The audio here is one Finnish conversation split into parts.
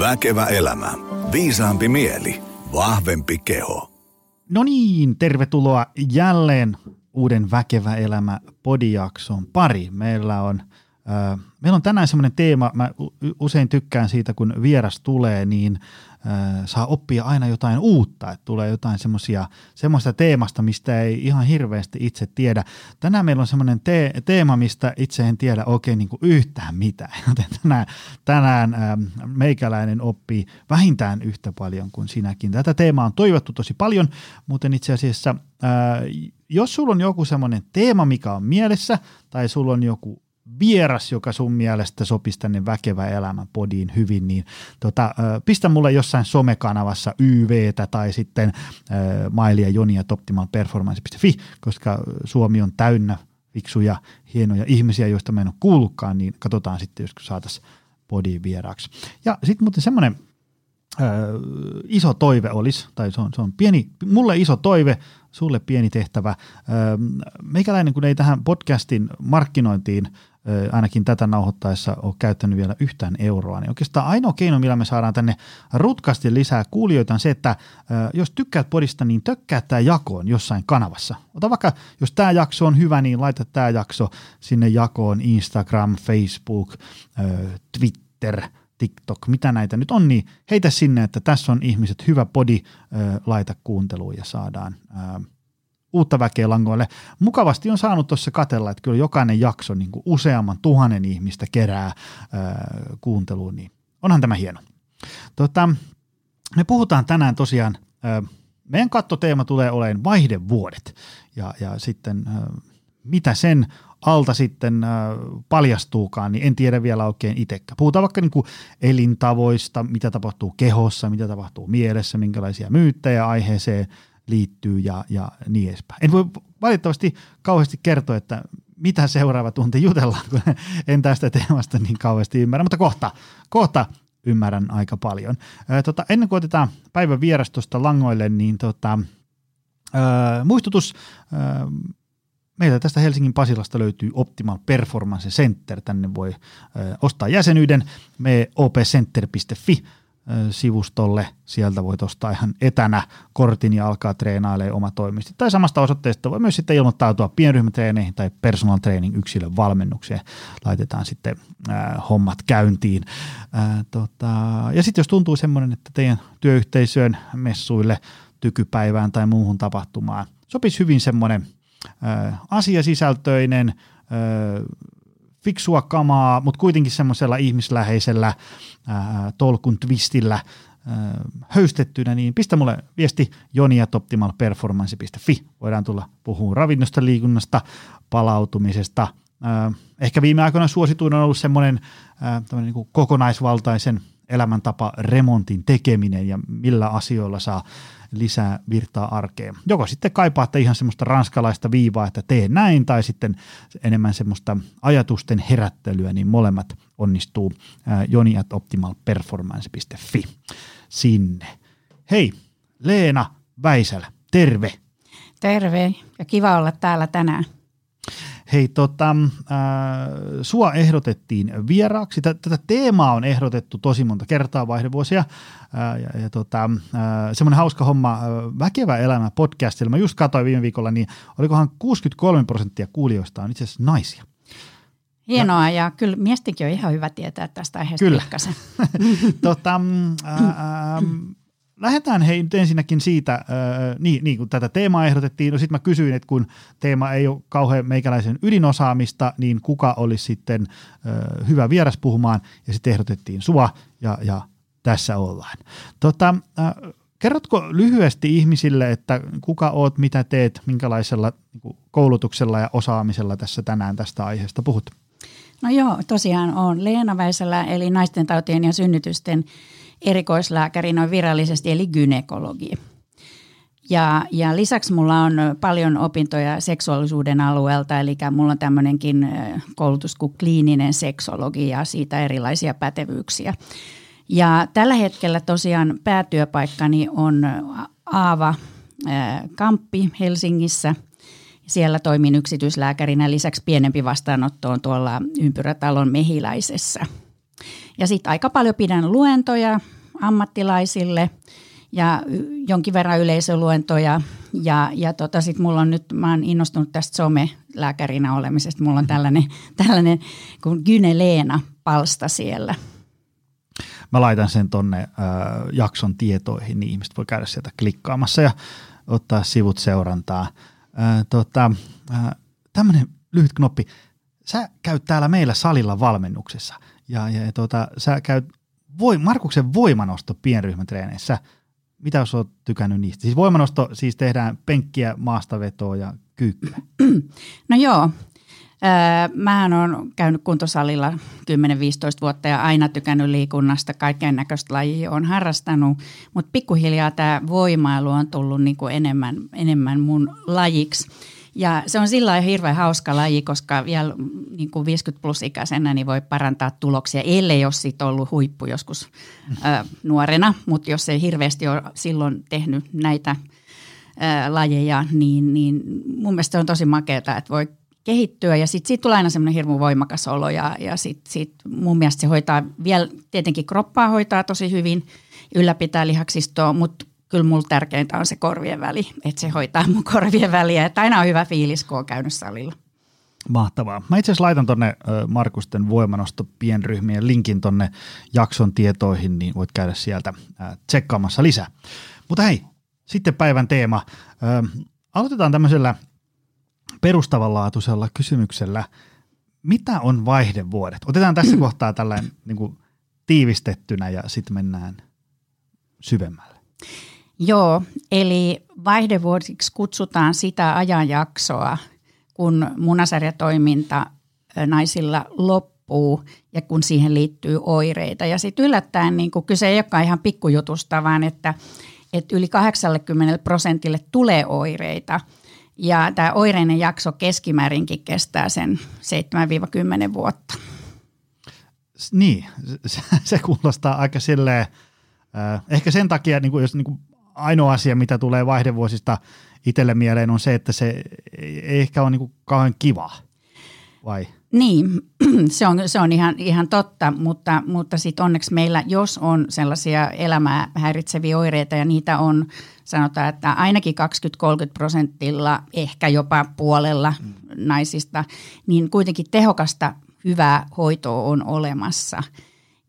Väkevä elämä. Viisaampi mieli. Vahvempi keho. No niin, tervetuloa jälleen uuden Väkevä elämä podijakson pari. Meillä on, äh, meillä on tänään semmoinen teema, mä usein tykkään siitä, kun vieras tulee, niin saa oppia aina jotain uutta, että tulee jotain semmoisia, semmoista teemasta, mistä ei ihan hirveästi itse tiedä. Tänään meillä on semmoinen te- teema, mistä itse en tiedä oikein niin kuin yhtään mitään, joten tänään, tänään ää, meikäläinen oppii vähintään yhtä paljon kuin sinäkin. Tätä teemaa on toivottu tosi paljon, mutta itse asiassa jos sulla on joku semmoinen teema, mikä on mielessä, tai sulla on joku vieras, joka sun mielestä sopisi tänne Väkevä elämä podiin hyvin, niin tota, pistä mulle jossain somekanavassa YVtä tai sitten mailia jonia optimalperformance.fi, koska Suomi on täynnä fiksuja, hienoja ihmisiä, joista mä en ole kuullutkaan, niin katsotaan sitten, jos saataisiin podiin vieraaksi. Ja sitten muuten semmoinen äh, iso toive olisi, tai se on, se on pieni, mulle iso toive, sulle pieni tehtävä. Äh, meikäläinen, kun ei tähän podcastin markkinointiin ainakin tätä nauhoittaessa ole käyttänyt vielä yhtään euroa, niin oikeastaan ainoa keino, millä me saadaan tänne rutkasti lisää kuulijoita on se, että jos tykkäät podista, niin tökkää tämä jakoon jossain kanavassa. Ota vaikka, jos tämä jakso on hyvä, niin laita tämä jakso sinne jakoon Instagram, Facebook, Twitter, TikTok, mitä näitä nyt on, niin heitä sinne, että tässä on ihmiset, hyvä podi, laita kuunteluun ja saadaan uutta väkeä langoille. Mukavasti on saanut tuossa katella, että kyllä jokainen jakso niin kuin useamman tuhannen ihmistä kerää ää, kuunteluun, niin onhan tämä hieno. Tota, me puhutaan tänään tosiaan, ää, meidän kattoteema tulee olemaan vaihdevuodet ja, ja sitten ää, mitä sen alta sitten äh, paljastuukaan, niin en tiedä vielä oikein itsekään. Puhutaan vaikka niin kuin elintavoista, mitä tapahtuu kehossa, mitä tapahtuu mielessä, minkälaisia myyttejä aiheeseen liittyy ja, ja niin edespäin. En voi valitettavasti kauheasti kertoa, että mitä seuraava tunti jutellaan, kun en tästä teemasta niin kauheasti ymmärrä, mutta kohta, kohta ymmärrän aika paljon. Ää, tota, ennen kuin otetaan päivän vierastosta langoille, niin tota, muistutus, ää, meiltä tästä Helsingin Pasilasta löytyy Optimal Performance Center, tänne voi ää, ostaa jäsenyyden, me opcenter.fi, sivustolle. Sieltä voit ostaa ihan etänä kortin ja alkaa treenailemaan oma toimisti. Tai samasta osoitteesta voi myös sitten ilmoittautua pienryhmätreeneihin tai personal training yksilön valmennukseen. Laitetaan sitten äh, hommat käyntiin. Äh, tota, ja sitten jos tuntuu semmoinen, että teidän työyhteisöön, messuille, tykypäivään tai muuhun tapahtumaan sopisi hyvin semmoinen äh, asiasisältöinen, äh, fiksua kamaa, mutta kuitenkin semmoisella ihmisläheisellä ää, tolkun twistillä ää, höystettynä, niin pistä mulle viesti joniatoptimalperformance.fi. Voidaan tulla puhumaan ravinnosta, liikunnasta, palautumisesta. Ää, ehkä viime aikoina suosituin on ollut semmoinen niin kokonaisvaltaisen elämäntapa remontin tekeminen ja millä asioilla saa lisää virtaa arkeen. Joko sitten kaipaatte ihan semmoista ranskalaista viivaa, että tee näin, tai sitten enemmän semmoista ajatusten herättelyä, niin molemmat onnistuu joni at optimalperformance.fi sinne. Hei, Leena Väisälä, terve. Terve ja kiva olla täällä tänään. Hei, tota, äh, sua ehdotettiin vieraaksi. Tätä teemaa on ehdotettu tosi monta kertaa vaihdevuosia. Äh, ja, ja tota, äh, semmoinen hauska homma, äh, Väkevä elämä podcastilla. Mä just katsoin viime viikolla, niin olikohan 63 prosenttia kuulijoista on itse asiassa naisia. Hienoa ja, ja kyllä miestikin on ihan hyvä tietää tästä aiheesta Kyllä. tota, äh, äh, lähdetään hei nyt ensinnäkin siitä, äh, niin, niin kun tätä teemaa ehdotettiin, no sitten mä kysyin, että kun teema ei ole kauhean meikäläisen ydinosaamista, niin kuka olisi sitten äh, hyvä vieras puhumaan, ja sitten ehdotettiin sua, ja, ja tässä ollaan. Tota, äh, kerrotko lyhyesti ihmisille, että kuka oot, mitä teet, minkälaisella niin koulutuksella ja osaamisella tässä tänään tästä aiheesta puhut? No joo, tosiaan on Leena Väisälä, eli naisten tautien ja synnytysten erikoislääkäri noin virallisesti, eli gynekologi. Ja, ja lisäksi mulla on paljon opintoja seksuaalisuuden alueelta, eli mulla on tämmöinenkin koulutus kuin kliininen seksologi ja siitä erilaisia pätevyyksiä. Ja tällä hetkellä tosiaan päätyöpaikkani on Aava Kamppi Helsingissä. Siellä toimin yksityislääkärinä. Lisäksi pienempi vastaanotto on tuolla Ympyrätalon Mehiläisessä – Ja sitten aika paljon pidän luentoja ammattilaisille ja jonkin verran yleisöluentoja. Ja, ja tota, sitten mulla on nyt, mä oon innostunut tästä some-lääkärinä olemisesta. Mulla on tällainen, tällainen kuin Gyne Leena palsta siellä. Mä laitan sen tonne äh, jakson tietoihin, niin ihmiset voi käydä sieltä klikkaamassa ja ottaa sivut seurantaa. Äh, tota, äh, Tämmöinen lyhyt knoppi. Sä käyt täällä meillä salilla valmennuksessa ja, ja tota, sä käyt voi, Markuksen voimanosto pienryhmän treeneissä. Mitä jos oot tykännyt niistä? Siis voimanosto siis tehdään penkkiä, maastavetoa ja kyykkyä. No joo, Mähän olen käynyt kuntosalilla 10-15 vuotta ja aina tykännyt liikunnasta, kaiken näköistä lajia on harrastanut, mutta pikkuhiljaa tämä voimailu on tullut niin kuin enemmän, enemmän mun lajiksi. Ja se on sillä hirveän hauska laji, koska vielä niin kuin 50 plus ikäisenä niin voi parantaa tuloksia, ellei ole sit ollut huippu joskus ä, nuorena, mutta jos ei hirveästi ole silloin tehnyt näitä ä, lajeja, niin, niin mun mielestä se on tosi makeata, että voi kehittyä. Ja sitten siitä tulee aina semmoinen hirmu voimakas olo ja, ja sitten sit mun mielestä se hoitaa vielä, tietenkin kroppaa hoitaa tosi hyvin, ylläpitää lihaksistoa, mutta kyllä mulla tärkeintä on se korvien väli, että se hoitaa mun korvien väliä, että aina on hyvä fiilis, kun on käynyt salilla. Mahtavaa. Mä itse asiassa laitan tonne Markusten voimanosto pienryhmien linkin tonne jakson tietoihin, niin voit käydä sieltä tsekkaamassa lisää. Mutta hei, sitten päivän teema. Aloitetaan tämmöisellä – perustavanlaatuisella kysymyksellä, mitä on vaihdevuodet? Otetaan tässä kohtaa tällainen niin kuin tiivistettynä ja sitten mennään syvemmälle. Joo, eli vaihdevuosiksi kutsutaan sitä ajanjaksoa, kun munasarjatoiminta naisilla loppuu ja kun siihen liittyy oireita. Ja sitten yllättäen niin kuin kyse ei olekaan ihan pikkujutusta, vaan että, että yli 80 prosentille tulee oireita – ja tämä oireinen jakso keskimäärinkin kestää sen 7-10 vuotta. Niin, se, se kuulostaa aika silleen, äh, ehkä sen takia, niin jos niin kuin ainoa asia, mitä tulee vaihdevuosista itselle mieleen, on se, että se ei ehkä ole niin kauhean kiva, vai? Niin, se on, se on ihan, ihan totta, mutta, mutta sitten onneksi meillä, jos on sellaisia elämää häiritseviä oireita ja niitä on sanotaan, että ainakin 20-30 prosentilla, ehkä jopa puolella mm. naisista, niin kuitenkin tehokasta hyvää hoitoa on olemassa.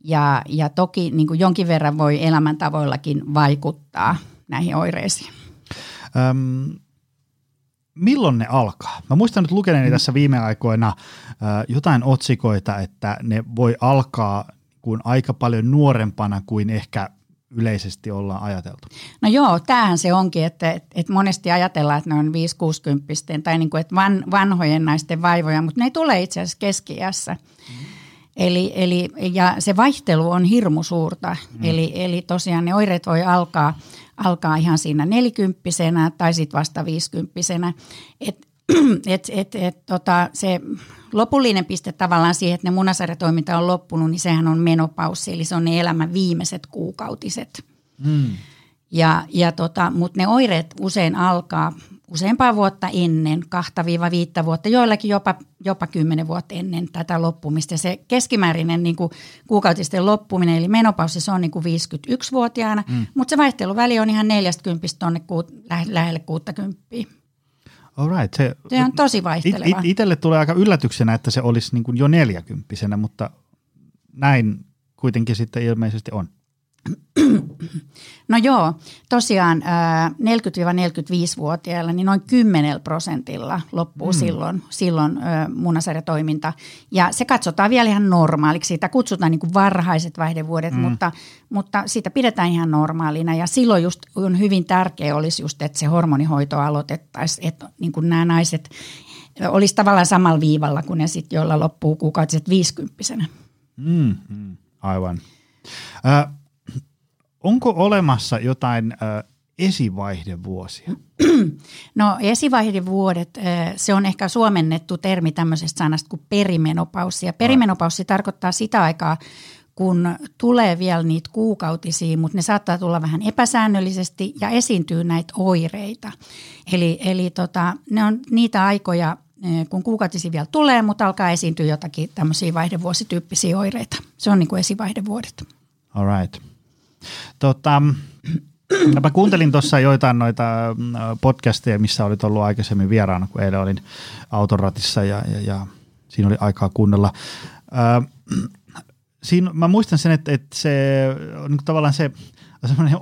Ja, ja toki niin kuin jonkin verran voi elämäntavoillakin vaikuttaa näihin oireisiin. Öm, milloin ne alkaa? Mä muistan nyt lukeneeni mm. tässä viime aikoina äh, jotain otsikoita, että ne voi alkaa kuin aika paljon nuorempana kuin ehkä yleisesti ollaan ajateltu? No joo, tämähän se onkin, että, että monesti ajatellaan, että ne on 5 60 tai niin kuin, että van, vanhojen naisten vaivoja, mutta ne ei tule itse asiassa keski mm. Eli, eli, ja se vaihtelu on hirmu suurta. Mm. Eli, eli tosiaan ne oireet voi alkaa, alkaa ihan siinä nelikymppisenä tai sitten vasta viisikymppisenä. Et, et, et, et, tota, se lopullinen piste tavallaan siihen, että ne munasarjatoiminta on loppunut, niin sehän on menopaussi, eli se on ne elämän viimeiset kuukautiset. Mm. Ja, ja tota, Mutta ne oireet usein alkaa useampaa vuotta ennen, kahta viiva viittä vuotta, joillakin jopa, jopa kymmenen vuotta ennen tätä loppumista. Se keskimäärinen niin kuin kuukautisten loppuminen, eli menopaussi, se on niin kuin 51-vuotiaana, mm. mutta se vaihteluväli on ihan 40 tuonne ku, lähelle 60. Alright, se, se on tosi vaihteleva. It, it, itelle tulee aika yllätyksenä, että se olisi niin kuin jo neljäkymppisenä, mutta näin kuitenkin sitten ilmeisesti on. No joo, tosiaan 40-45-vuotiailla niin noin 10 prosentilla loppuu mm. silloin, silloin munasarjatoiminta. Ja se katsotaan vielä ihan normaaliksi. Sitä kutsutaan niin kuin varhaiset vaihdevuodet, mm. mutta, mutta sitä pidetään ihan normaalina. Ja silloin just on hyvin tärkeä olisi just, että se hormonihoito aloitettaisiin, että niin kuin nämä naiset olisi tavallaan samalla viivalla kuin ne sitten, joilla loppuu kuukautiset viisikymppisenä. Mm, mm, aivan. Äh, Onko olemassa jotain ö, esivaihdevuosia? No esivaihdevuodet, se on ehkä suomennettu termi tämmöisestä sanasta kuin perimenopaussi. Ja perimenopaussi tarkoittaa sitä aikaa, kun tulee vielä niitä kuukautisia, mutta ne saattaa tulla vähän epäsäännöllisesti ja esiintyy näitä oireita. Eli, eli tota, ne on niitä aikoja, kun kuukautisi vielä tulee, mutta alkaa esiintyä jotakin tämmöisiä vaihdevuosityyppisiä oireita. Se on niin kuin esivaihdevuodet. All right. Tota, mä kuuntelin tuossa joitain noita mm, podcasteja, missä olit ollut aikaisemmin vieraana, kun eilen olin autoratissa ja, ja, ja siinä oli aikaa kuunnella. Ö, siinä, mä muistan sen, että, että se on niin tavallaan se semmoinen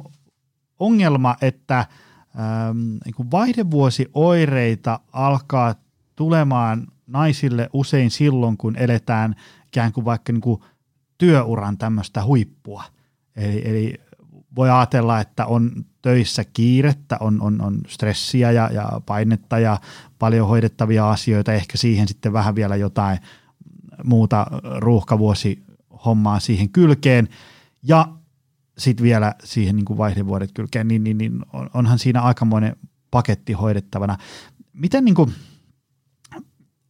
ongelma, että ähm, niin vaihdevuosioireita alkaa tulemaan naisille usein silloin, kun eletään ikään kuin vaikka niin kuin työuran tämmöistä huippua. Eli, eli voi ajatella, että on töissä kiirettä, on, on, on stressiä ja, ja painetta ja paljon hoidettavia asioita, ehkä siihen sitten vähän vielä jotain muuta ruuhkavuosi hommaa siihen kylkeen. Ja sitten vielä siihen niin kuin vaihdevuodet kylkeen, niin, niin, niin onhan siinä aikamoinen paketti hoidettavana. Miten, niin kuin,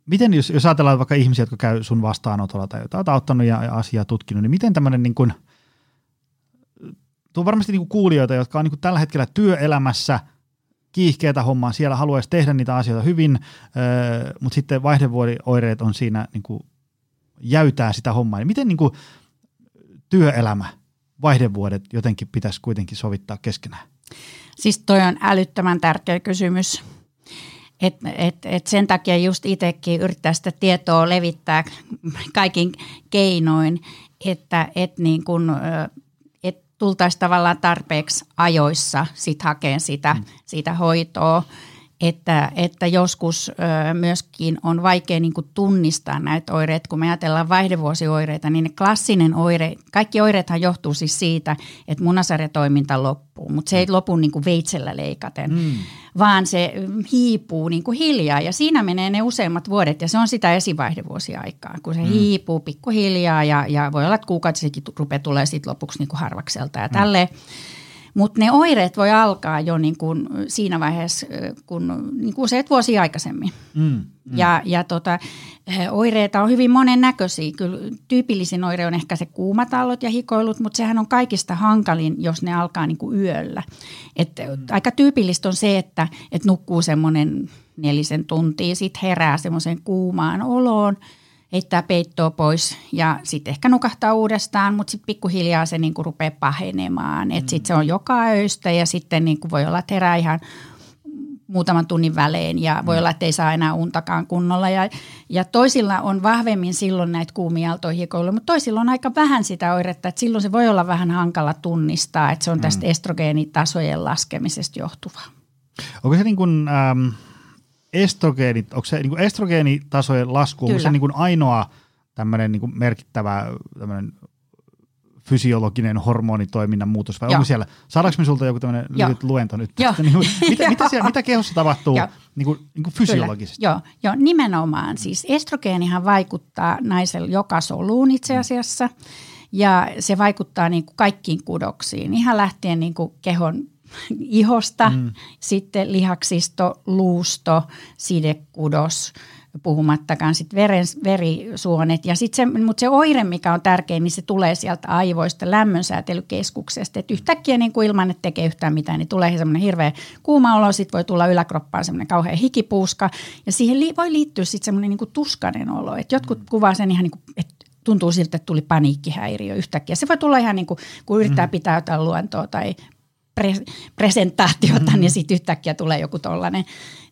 miten jos, jos ajatellaan vaikka ihmisiä, jotka käy sun vastaanotolla tai jotain auttanut ja, ja asiaa tutkinut, niin miten tämmöinen niin tuo varmasti niin kuin kuulijoita, jotka on niin kuin tällä hetkellä työelämässä kiihkeätä hommaa, siellä haluaisi tehdä niitä asioita hyvin, öö, mutta sitten vaihdevuodioireet on siinä niin kuin jäytää sitä hommaa. Miten niin kuin työelämä vaihdevuodet jotenkin pitäisi kuitenkin sovittaa keskenään? Siis toi on älyttömän tärkeä kysymys. Et, et, et sen takia just itsekin yrittää sitä tietoa levittää kaikin keinoin, että et niin kun, tultaisiin tavallaan tarpeeksi ajoissa sit hakeen sitä, mm. sitä hoitoa että, että joskus ö, myöskin on vaikea niin tunnistaa näitä oireita. Kun me ajatellaan vaihdevuosioireita, niin ne klassinen oire, kaikki oireethan johtuu siis siitä, että munasarjatoiminta loppuu, mutta se ei lopu niin veitsellä leikaten, mm. Vaan se hiipuu niin kuin hiljaa ja siinä menee ne useimmat vuodet ja se on sitä esivaihdevuosiaikaa, kun se mm. hiipuu pikkuhiljaa ja, ja voi olla, että kuukautisekin rupeaa tulee sitten lopuksi niin kuin harvakselta ja mm. tälleen. Mutta ne oireet voi alkaa jo niin kuin siinä vaiheessa, kun niin kuin useat vuosia aikaisemmin. Mm, mm. Ja, ja tota, oireita on hyvin monennäköisiä. Kyllä tyypillisin oire on ehkä se kuumatallot ja hikoilut, mutta sehän on kaikista hankalin, jos ne alkaa niin kuin yöllä. Et mm. Aika tyypillistä on se, että et nukkuu semmoinen nelisen tuntia, sitten herää semmoiseen kuumaan oloon – heittää peittoa pois ja sitten ehkä nukahtaa uudestaan, mutta sitten pikkuhiljaa se niinku rupeaa pahenemaan. Mm. Sitten se on joka öistä ja sitten niinku voi olla, että herää ihan muutaman tunnin välein ja voi mm. olla, että ei saa enää untakaan kunnolla. Ja, ja toisilla on vahvemmin silloin näitä kuumia aaltoihikoilla, mutta toisilla on aika vähän sitä oiretta, että silloin se voi olla vähän hankala tunnistaa, että se on tästä mm. estrogeenitasojen laskemisesta johtuvaa. Onko se niin kuin, ähm, estrogeenit, onko se niin kuin estrogeenitasojen lasku, Kyllä. onko se niin kuin ainoa tämmöinen niin kuin merkittävä tämmöinen fysiologinen hormonitoiminnan muutos vai Joo. onko siellä, saadaanko me sulta joku tämmöinen lyhyt luento nyt tästä, niin kuin, mitä, mitä, siellä, mitä kehossa tapahtuu niin kuin, niin kuin fysiologisesti? Joo, Joo, nimenomaan. Siis estrogeenihan vaikuttaa naisella joka soluun itse asiassa ja se vaikuttaa niin kuin kaikkiin kudoksiin, ihan lähtien niin kuin kehon ihosta, mm. sitten lihaksisto, luusto, sidekudos, puhumattakaan sitten veren, verisuonet. Ja sit se, mutta se oire, mikä on tärkein, niin se tulee sieltä aivoista, lämmönsäätelykeskuksesta. Et yhtäkkiä niin kuin ilman, että tekee yhtään mitään, niin tulee semmoinen hirveä kuuma olo, sitten voi tulla yläkroppaan semmoinen kauhean hikipuuska. Ja siihen li, voi liittyä sitten semmoinen niin kuin tuskainen olo. Et jotkut kuvaa sen ihan niin kuin, että tuntuu siltä, että tuli paniikkihäiriö yhtäkkiä. Se voi tulla ihan niin kuin, kun yrittää mm. pitää jotain luontoa tai pre- presentaatiota, mm-hmm. niin sitten yhtäkkiä tulee joku tollainen,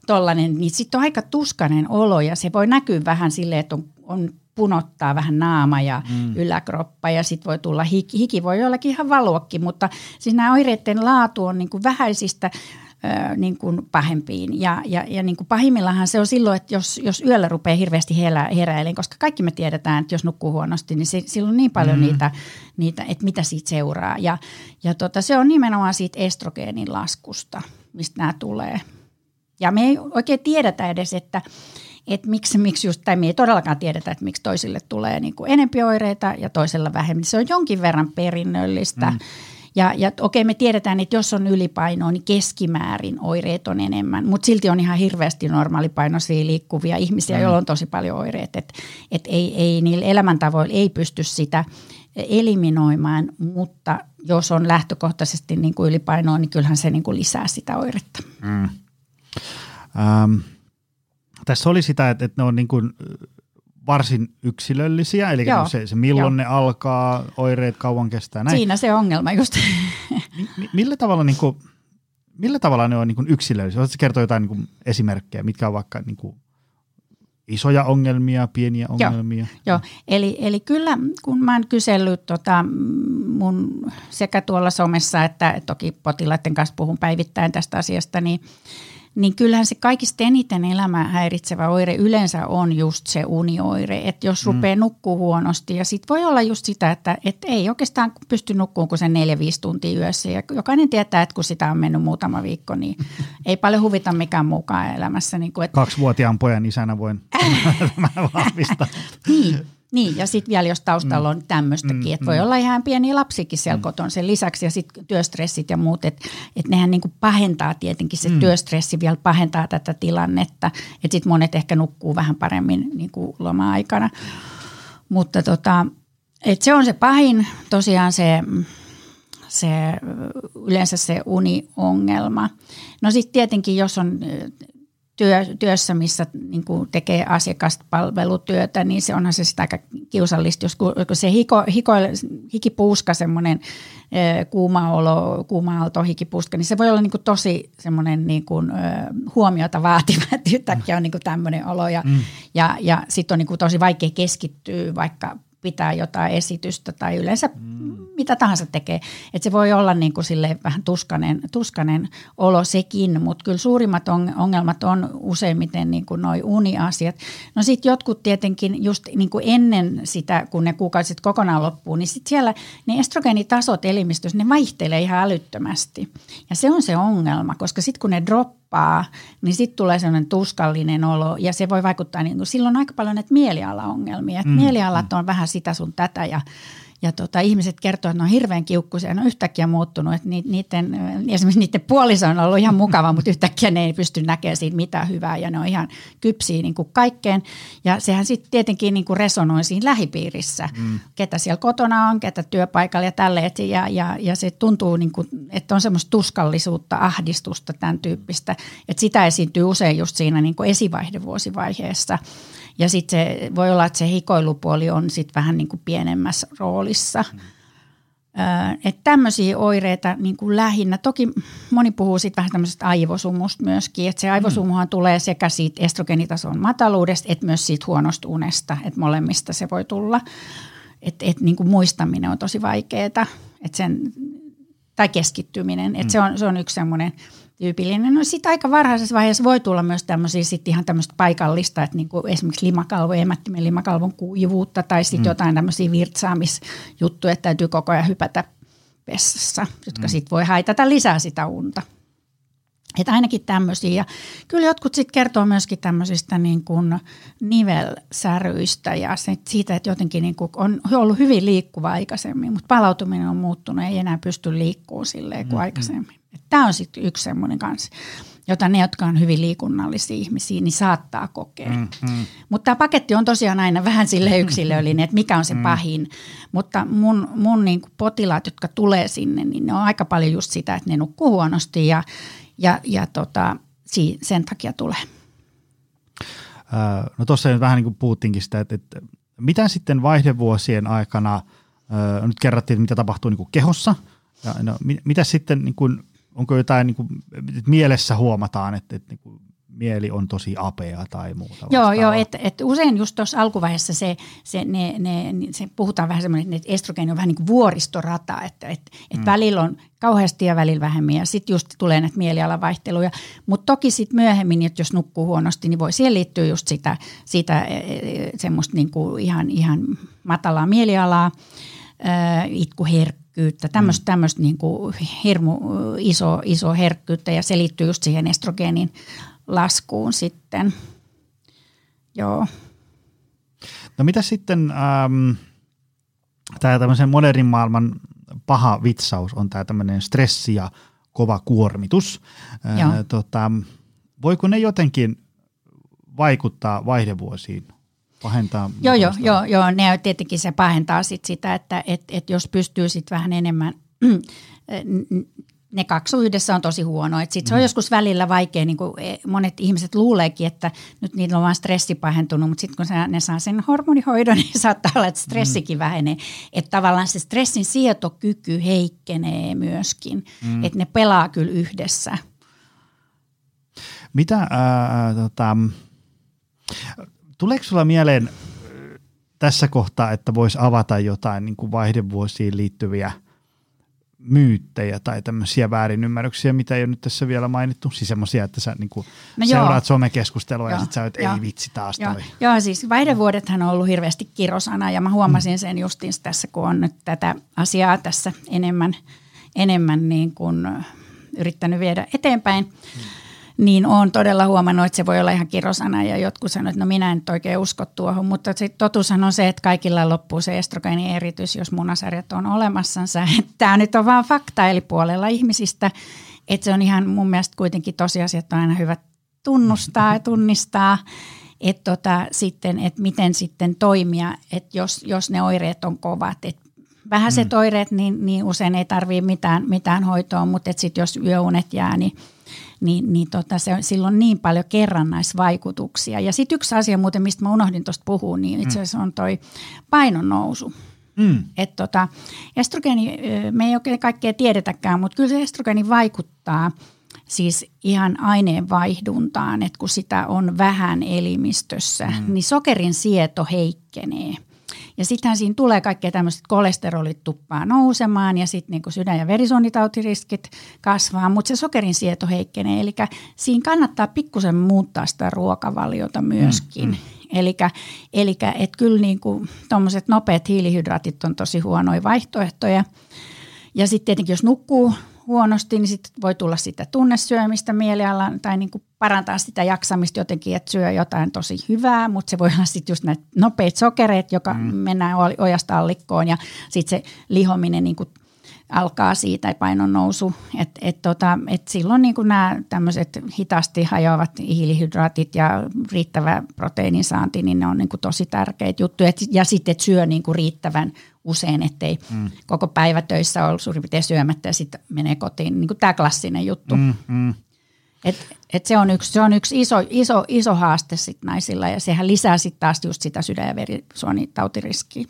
tollainen niin sitten on aika tuskainen olo ja se voi näkyä vähän silleen, että on, on punottaa vähän naama ja mm. yläkroppa ja sitten voi tulla hiki, hiki voi jollakin ihan valuakin, mutta siis nämä oireiden laatu on niin kuin vähäisistä niin kuin pahempiin. Ja, ja, ja niin kuin pahimmillaan se on silloin, että jos, jos yöllä rupeaa hirveästi herä, heräilemään, koska kaikki me tiedetään, että jos nukkuu huonosti, niin se, silloin on niin paljon mm. niitä, niitä, että mitä siitä seuraa. Ja, ja tota, se on nimenomaan siitä estrogeenin laskusta, mistä nämä tulee. Ja me ei oikein tiedetä edes, että, että miksi, miksi just, tai me ei todellakaan tiedetä, että miksi toisille tulee niin kuin enempi oireita ja toisella vähemmän. Se on jonkin verran perinnöllistä. Mm. Ja, ja okei, me tiedetään, että jos on ylipainoa, niin keskimäärin oireet on enemmän, mutta silti on ihan hirveästi normaalipainoisia liikkuvia ihmisiä, mm. joilla on tosi paljon oireet. Että et ei, ei, niillä elämäntavoilla ei pysty sitä eliminoimaan, mutta jos on lähtökohtaisesti niin kuin ylipainoa, niin kyllähän se niin kuin lisää sitä oiretta. Mm. Ähm, Tässä oli sitä, että, että ne on niin kuin varsin yksilöllisiä, eli Joo. se, se milloin Joo. ne alkaa, oireet kauan kestää. Näin. Siinä se ongelma just. Mi, millä tavalla niin kuin, millä tavalla ne on niin kuin yksilöllisiä? Voitko kertoa jotain niin kuin esimerkkejä, mitkä on vaikka niin kuin isoja ongelmia, pieniä ongelmia? Joo, joo. Eli, eli kyllä kun mä oon kysellyt tota, mun sekä tuolla somessa että toki potilaiden kanssa puhun päivittäin tästä asiasta, niin – niin kyllähän se kaikista eniten elämää häiritsevä oire yleensä on just se unioire. Että jos mm. rupeaa nukkuu huonosti ja sitten voi olla just sitä, että et ei oikeastaan pysty nukkumaan kuin sen neljä, viisi tuntia yössä. Ja jokainen tietää, että kun sitä on mennyt muutama viikko, niin ei paljon huvita mikään mukaan elämässä. Niin kuin, että... Kaksivuotiaan pojan isänä voin vahvistaa. niin. Niin, ja sitten vielä jos taustalla mm. on tämmöistäkin, mm, että voi mm. olla ihan pieni lapsikin siellä mm. kotona sen lisäksi ja sitten työstressit ja muut, että et nehän niinku pahentaa tietenkin, se mm. työstressi vielä pahentaa tätä tilannetta, että sitten monet ehkä nukkuu vähän paremmin niinku loma-aikana. Mutta tota, et se on se pahin, tosiaan se, se yleensä se uniongelma. No sitten tietenkin, jos on työ, työssä, missä niin kuin tekee asiakaspalvelutyötä, niin se onhan se sitä aika kiusallista, jos kun se hiko, hiko, hikipuuska, semmoinen kuuma olo, kuuma aalto, hikipuuska, niin se voi olla niin kuin tosi semmoinen niin kuin, huomiota vaativa, että yhtäkkiä on niin kuin tämmöinen olo ja, mm. ja, ja sitten on niin kuin tosi vaikea keskittyä vaikka pitää jotain esitystä tai yleensä mm. Mitä tahansa tekee. Että se voi olla niin kuin vähän tuskanen, tuskanen olo sekin, mutta kyllä suurimmat ongelmat on useimmiten niin kuin noi uniasiat. No sitten jotkut tietenkin just niin kuin ennen sitä, kun ne kuukausit kokonaan loppuu, niin sitten siellä ne estrogeenitasot elimistössä, ne vaihtelee ihan älyttömästi. Ja se on se ongelma, koska sitten kun ne drop nappaa, niin sitten tulee sellainen tuskallinen olo ja se voi vaikuttaa, niin kuin, silloin aika paljon näitä mielialaongelmia. Mm. Mielialat on vähän sitä sun tätä ja ja tota, ihmiset kertoo, että ne on hirveän kiukkuisia, ne on yhtäkkiä muuttunut, että niiden, esimerkiksi niiden puoliso on ollut ihan mukava, mutta yhtäkkiä ne ei pysty näkemään siitä mitään hyvää ja ne on ihan kypsiä niin kuin kaikkeen. Ja sehän sitten tietenkin niin kuin resonoi siinä lähipiirissä, mm. ketä siellä kotona on, ketä työpaikalla ja tälle. Ja, ja, ja se tuntuu, niin kuin, että on semmoista tuskallisuutta, ahdistusta, tämän tyyppistä. Että sitä esiintyy usein just siinä niin kuin esivaihdevuosivaiheessa. Ja sitten se voi olla, että se hikoilupuoli on sitten vähän niin kuin pienemmässä roolissa. Mm. Että tämmöisiä oireita niin kuin lähinnä. Toki moni puhuu sitten vähän tämmöisestä aivosumusta myöskin, että se aivosumuhan mm. tulee sekä siitä estrogenitason mataluudesta, että myös siitä huonosta unesta, että molemmista se voi tulla. Että et, niin kuin muistaminen on tosi vaikeaa, että sen, tai keskittyminen, että mm. se, on, se on yksi semmoinen – tyypillinen. No sitten aika varhaisessa vaiheessa voi tulla myös tämmöisiä sitten ihan tämmöistä paikallista, että niin kuin esimerkiksi limakalvo, emättimen limakalvon kuivuutta tai sitten mm. jotain tämmöisiä virtsaamisjuttuja, että täytyy koko ajan hypätä vessassa, jotka mm. sitten voi haitata lisää sitä unta. Että ainakin tämmöisiä. Ja kyllä jotkut sitten kertoo myöskin tämmöisistä niin kuin nivelsäryistä ja siitä, että jotenkin niin kuin on ollut hyvin liikkuva aikaisemmin, mutta palautuminen on muuttunut, ei enää pysty liikkumaan silleen kuin mm-hmm. aikaisemmin. Tämä on sitten yksi semmoinen kanssa, jota ne, jotka on hyvin liikunnallisia ihmisiä, niin saattaa kokea. Mm, mm. Mutta tämä paketti on tosiaan aina vähän sille yksilöllinen, että mikä on se mm. pahin. Mutta mun, mun niin potilaat, jotka tulee sinne, niin ne on aika paljon just sitä, että ne nukkuu huonosti ja, ja, ja tota, sen takia tulee. No tuossa vähän niin kuin puhuttiinkin sitä, että, että mitä sitten vaihdevuosien aikana, nyt kerrattiin, mitä tapahtuu niin kuin kehossa, ja no, mitä sitten niin kuin onko jotain, niin kuin, mielessä huomataan, että, että niin kuin, mieli on tosi apea tai muuta Joo, joo että et usein just tuossa alkuvaiheessa se, se, ne, ne, se, puhutaan vähän semmoinen, että estrogeeni on vähän niin kuin vuoristorata, että et, et mm. välillä on kauheasti ja välillä vähemmän ja sitten just tulee näitä mielialavaihteluja. Mutta toki sitten myöhemmin, että jos nukkuu huonosti, niin voi siihen liittyä just sitä, sitä e, e, semmoista niin kuin ihan, ihan matalaa mielialaa, itkuherkkyyttä herkkyyttä, tämmöistä, mm. niin kuin hirmu iso, iso herkkyyttä ja se liittyy just siihen estrogeenin laskuun sitten. Joo. No mitä sitten, ähm, tämä tämmöisen modernin maailman paha vitsaus on tämä tämmöinen stressi ja kova kuormitus. Äh, tota, voiko ne jotenkin vaikuttaa vaihdevuosiin pahentaa. Joo, joo, joo, joo, ne tietenkin se pahentaa sit sitä, että et, et jos pystyy sit vähän enemmän ne kaksi yhdessä on tosi huono. Sitten se on mm. joskus välillä vaikea, niin kuin e, monet ihmiset luuleekin, että nyt niillä on vain stressi pahentunut, mutta sitten kun ne saa sen hormonihoidon, niin saattaa olla, että stressikin mm. vähenee. Että tavallaan se stressin sietokyky heikkenee myöskin, mm. että ne pelaa kyllä yhdessä. Mitä, ää, tota, tuleeko sulla mieleen tässä kohtaa, että voisi avata jotain niin kuin vaihdevuosiin liittyviä – myyttejä tai tämmöisiä väärinymmärryksiä, mitä ei ole nyt tässä vielä mainittu? Siis semmoisia, että sä niin kuin no seuraat joo. somekeskustelua joo. ja sitten sä olet, ei vitsi taas joo. toi. Joo, siis vaihdevuodethan on ollut hirveästi kirosana ja mä huomasin mm. sen justiin tässä, kun on nyt tätä asiaa tässä enemmän, enemmän niin kuin yrittänyt viedä eteenpäin. Mm niin olen todella huomannut, että se voi olla ihan kirosana ja jotkut sanoivat, että no minä en oikein usko tuohon, mutta se totuushan on se, että kaikilla loppuu se eritys, jos munasarjat on olemassansa. Tämä nyt on vain fakta eli puolella ihmisistä, että se on ihan mun mielestä kuitenkin tosiasia, että on aina hyvä tunnustaa ja tunnistaa, että tota, sitten, että miten sitten toimia, että jos, jos ne oireet on kovat, että vähäiset mm. oireet, niin, niin usein ei tarvitse mitään, mitään hoitoa, mutta sitten jos yöunet jää, niin – niin, niin tota, se, sillä on niin paljon kerrannaisvaikutuksia. Ja sitten yksi asia muuten, mistä mä unohdin tuosta puhua, niin itse asiassa on toi painon nousu. Mm. Et tota, estrogeeni, me ei oikein kaikkea tiedetäkään, mutta kyllä se estrogeeni vaikuttaa siis ihan aineenvaihduntaan, että kun sitä on vähän elimistössä, mm. niin sokerin sieto heikkenee – ja sittenhän siinä tulee kaikkea tämmöiset kolesterolit tuppaa nousemaan ja sitten niin sydän- ja verisuonitautiriskit kasvaa, mutta se sokerin sieto heikkenee. Eli siinä kannattaa pikkusen muuttaa sitä ruokavaliota myöskin. Mm, mm. Eli että kyllä niin tuommoiset nopeat hiilihydraatit on tosi huonoja vaihtoehtoja. Ja sitten tietenkin jos nukkuu huonosti, niin sitten voi tulla sitä tunnesyömistä mieliala tai niin kuin parantaa sitä jaksamista jotenkin, että syö jotain tosi hyvää, mutta se voi olla sitten just näitä nopeita sokereita, joka mm. mennään ojasta allikkoon ja sitten se lihominen niin kuin alkaa siitä painon nousu. Että et tota, et silloin niin nämä tämmöiset hitaasti hajoavat hiilihydraatit ja riittävä proteiinin saanti, niin ne on niin kuin tosi tärkeitä juttuja. Et, ja sitten, syö niin kuin riittävän usein, ettei mm. koko päivä töissä ole suurin piirtein syömättä ja sitten menee kotiin. Niin kuin tämä klassinen juttu. Mm, mm. Et, et se on yksi, se on yksi iso, iso, iso haaste sit naisilla ja sehän lisää sitten taas just sitä sydän- ja verisuonitautiriskiä.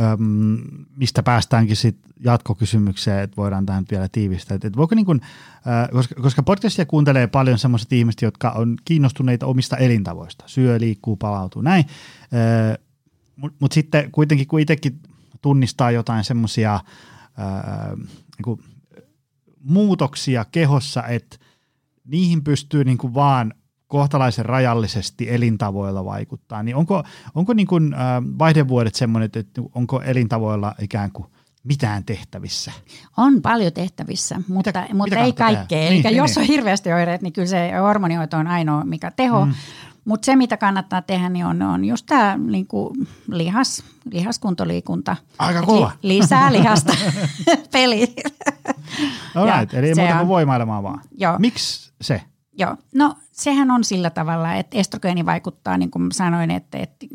Öm, mistä päästäänkin sitten jatkokysymykseen, että voidaan tähän vielä tiivistää. Et, et voiko niin kun, äh, koska, koska podcastia kuuntelee paljon sellaiset ihmiset, jotka on kiinnostuneita omista elintavoista. Syö, liikkuu, palautuu, näin. Äh, Mutta mut sitten kuitenkin, kun itsekin tunnistaa jotain semmoisia niin muutoksia kehossa, että niihin pystyy niin kuin vaan kohtalaisen rajallisesti elintavoilla vaikuttaa, niin onko, onko niin kuin, äh, vaihdevuodet semmoinen, että onko elintavoilla ikään kuin mitään tehtävissä? On paljon tehtävissä, mutta, mitä, mutta mitä ei kaikkea. Eli niin, niin, jos niin. on hirveästi oireet, niin kyllä se hormonihoito on ainoa, mikä teho. Mm. Mutta se, mitä kannattaa tehdä, niin on, on just tämä niinku, lihas, lihaskuntoliikunta. Aika kova. Li, lisää lihasta peli. right, eli ei muuta kuin voimailemaan vaan. Joo. Miksi se? Joo, no sehän on sillä tavalla, että estrogeeni vaikuttaa, niin kuin sanoin, että, että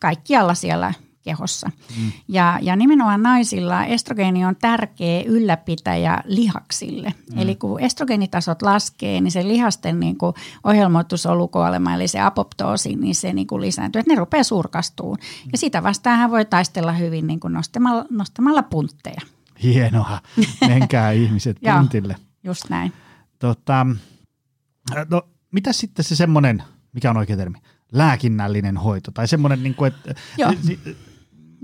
kaikkialla siellä kehossa. Mm. Ja, ja nimenomaan naisilla estrogeeni on tärkeä ylläpitäjä lihaksille. Mm. Eli kun estrogeenitasot laskee, niin se lihasten niin kuin ohjelmoitusolukuolema, eli se apoptoosi, niin se niin kuin lisääntyy, että ne rupeaa surkastuun. Mm. Ja sitä vastaan hän voi taistella hyvin niin kuin nostamalla, nostamalla puntteja. Hienoa. Menkää ihmiset puntille. just näin. Tota, no, mitä sitten se semmoinen, mikä on oikea termi, lääkinnällinen hoito tai semmoinen, niin kuin, että Joo.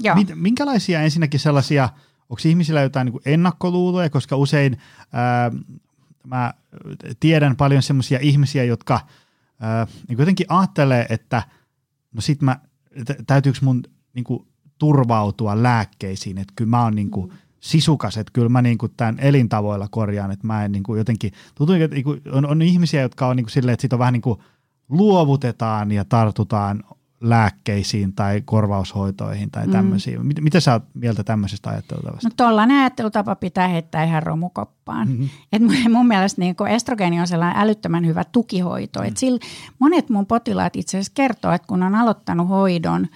Joo. minkälaisia ensinnäkin sellaisia, onko ihmisillä jotain niin ennakkoluuloja, koska usein ää, mä tiedän paljon semmoisia ihmisiä, jotka ää, niin jotenkin ajattelee, että no sit mä, täytyykö mun niin kuin, turvautua lääkkeisiin, että kyllä mä oon niin kuin, mm. sisukas, että kyllä mä niin kuin tämän elintavoilla korjaan, että mä en niin kuin jotenkin, tuntuu, että niin kuin on, on ihmisiä, jotka on niin kuin silleen, että siitä on vähän niin kuin luovutetaan ja tartutaan lääkkeisiin tai korvaushoitoihin tai tämmöisiin. Mm. Mitä, sä oot mieltä tämmöisestä ajattelutavasta? No tuollainen ajattelutapa pitää heittää ihan romukoppaan. Mm-hmm. Et mun mielestä niin estrogeeni on sellainen älyttömän hyvä tukihoito. Mm. Et sillä, monet mun potilaat itse asiassa kertoo, että kun on aloittanut hoidon,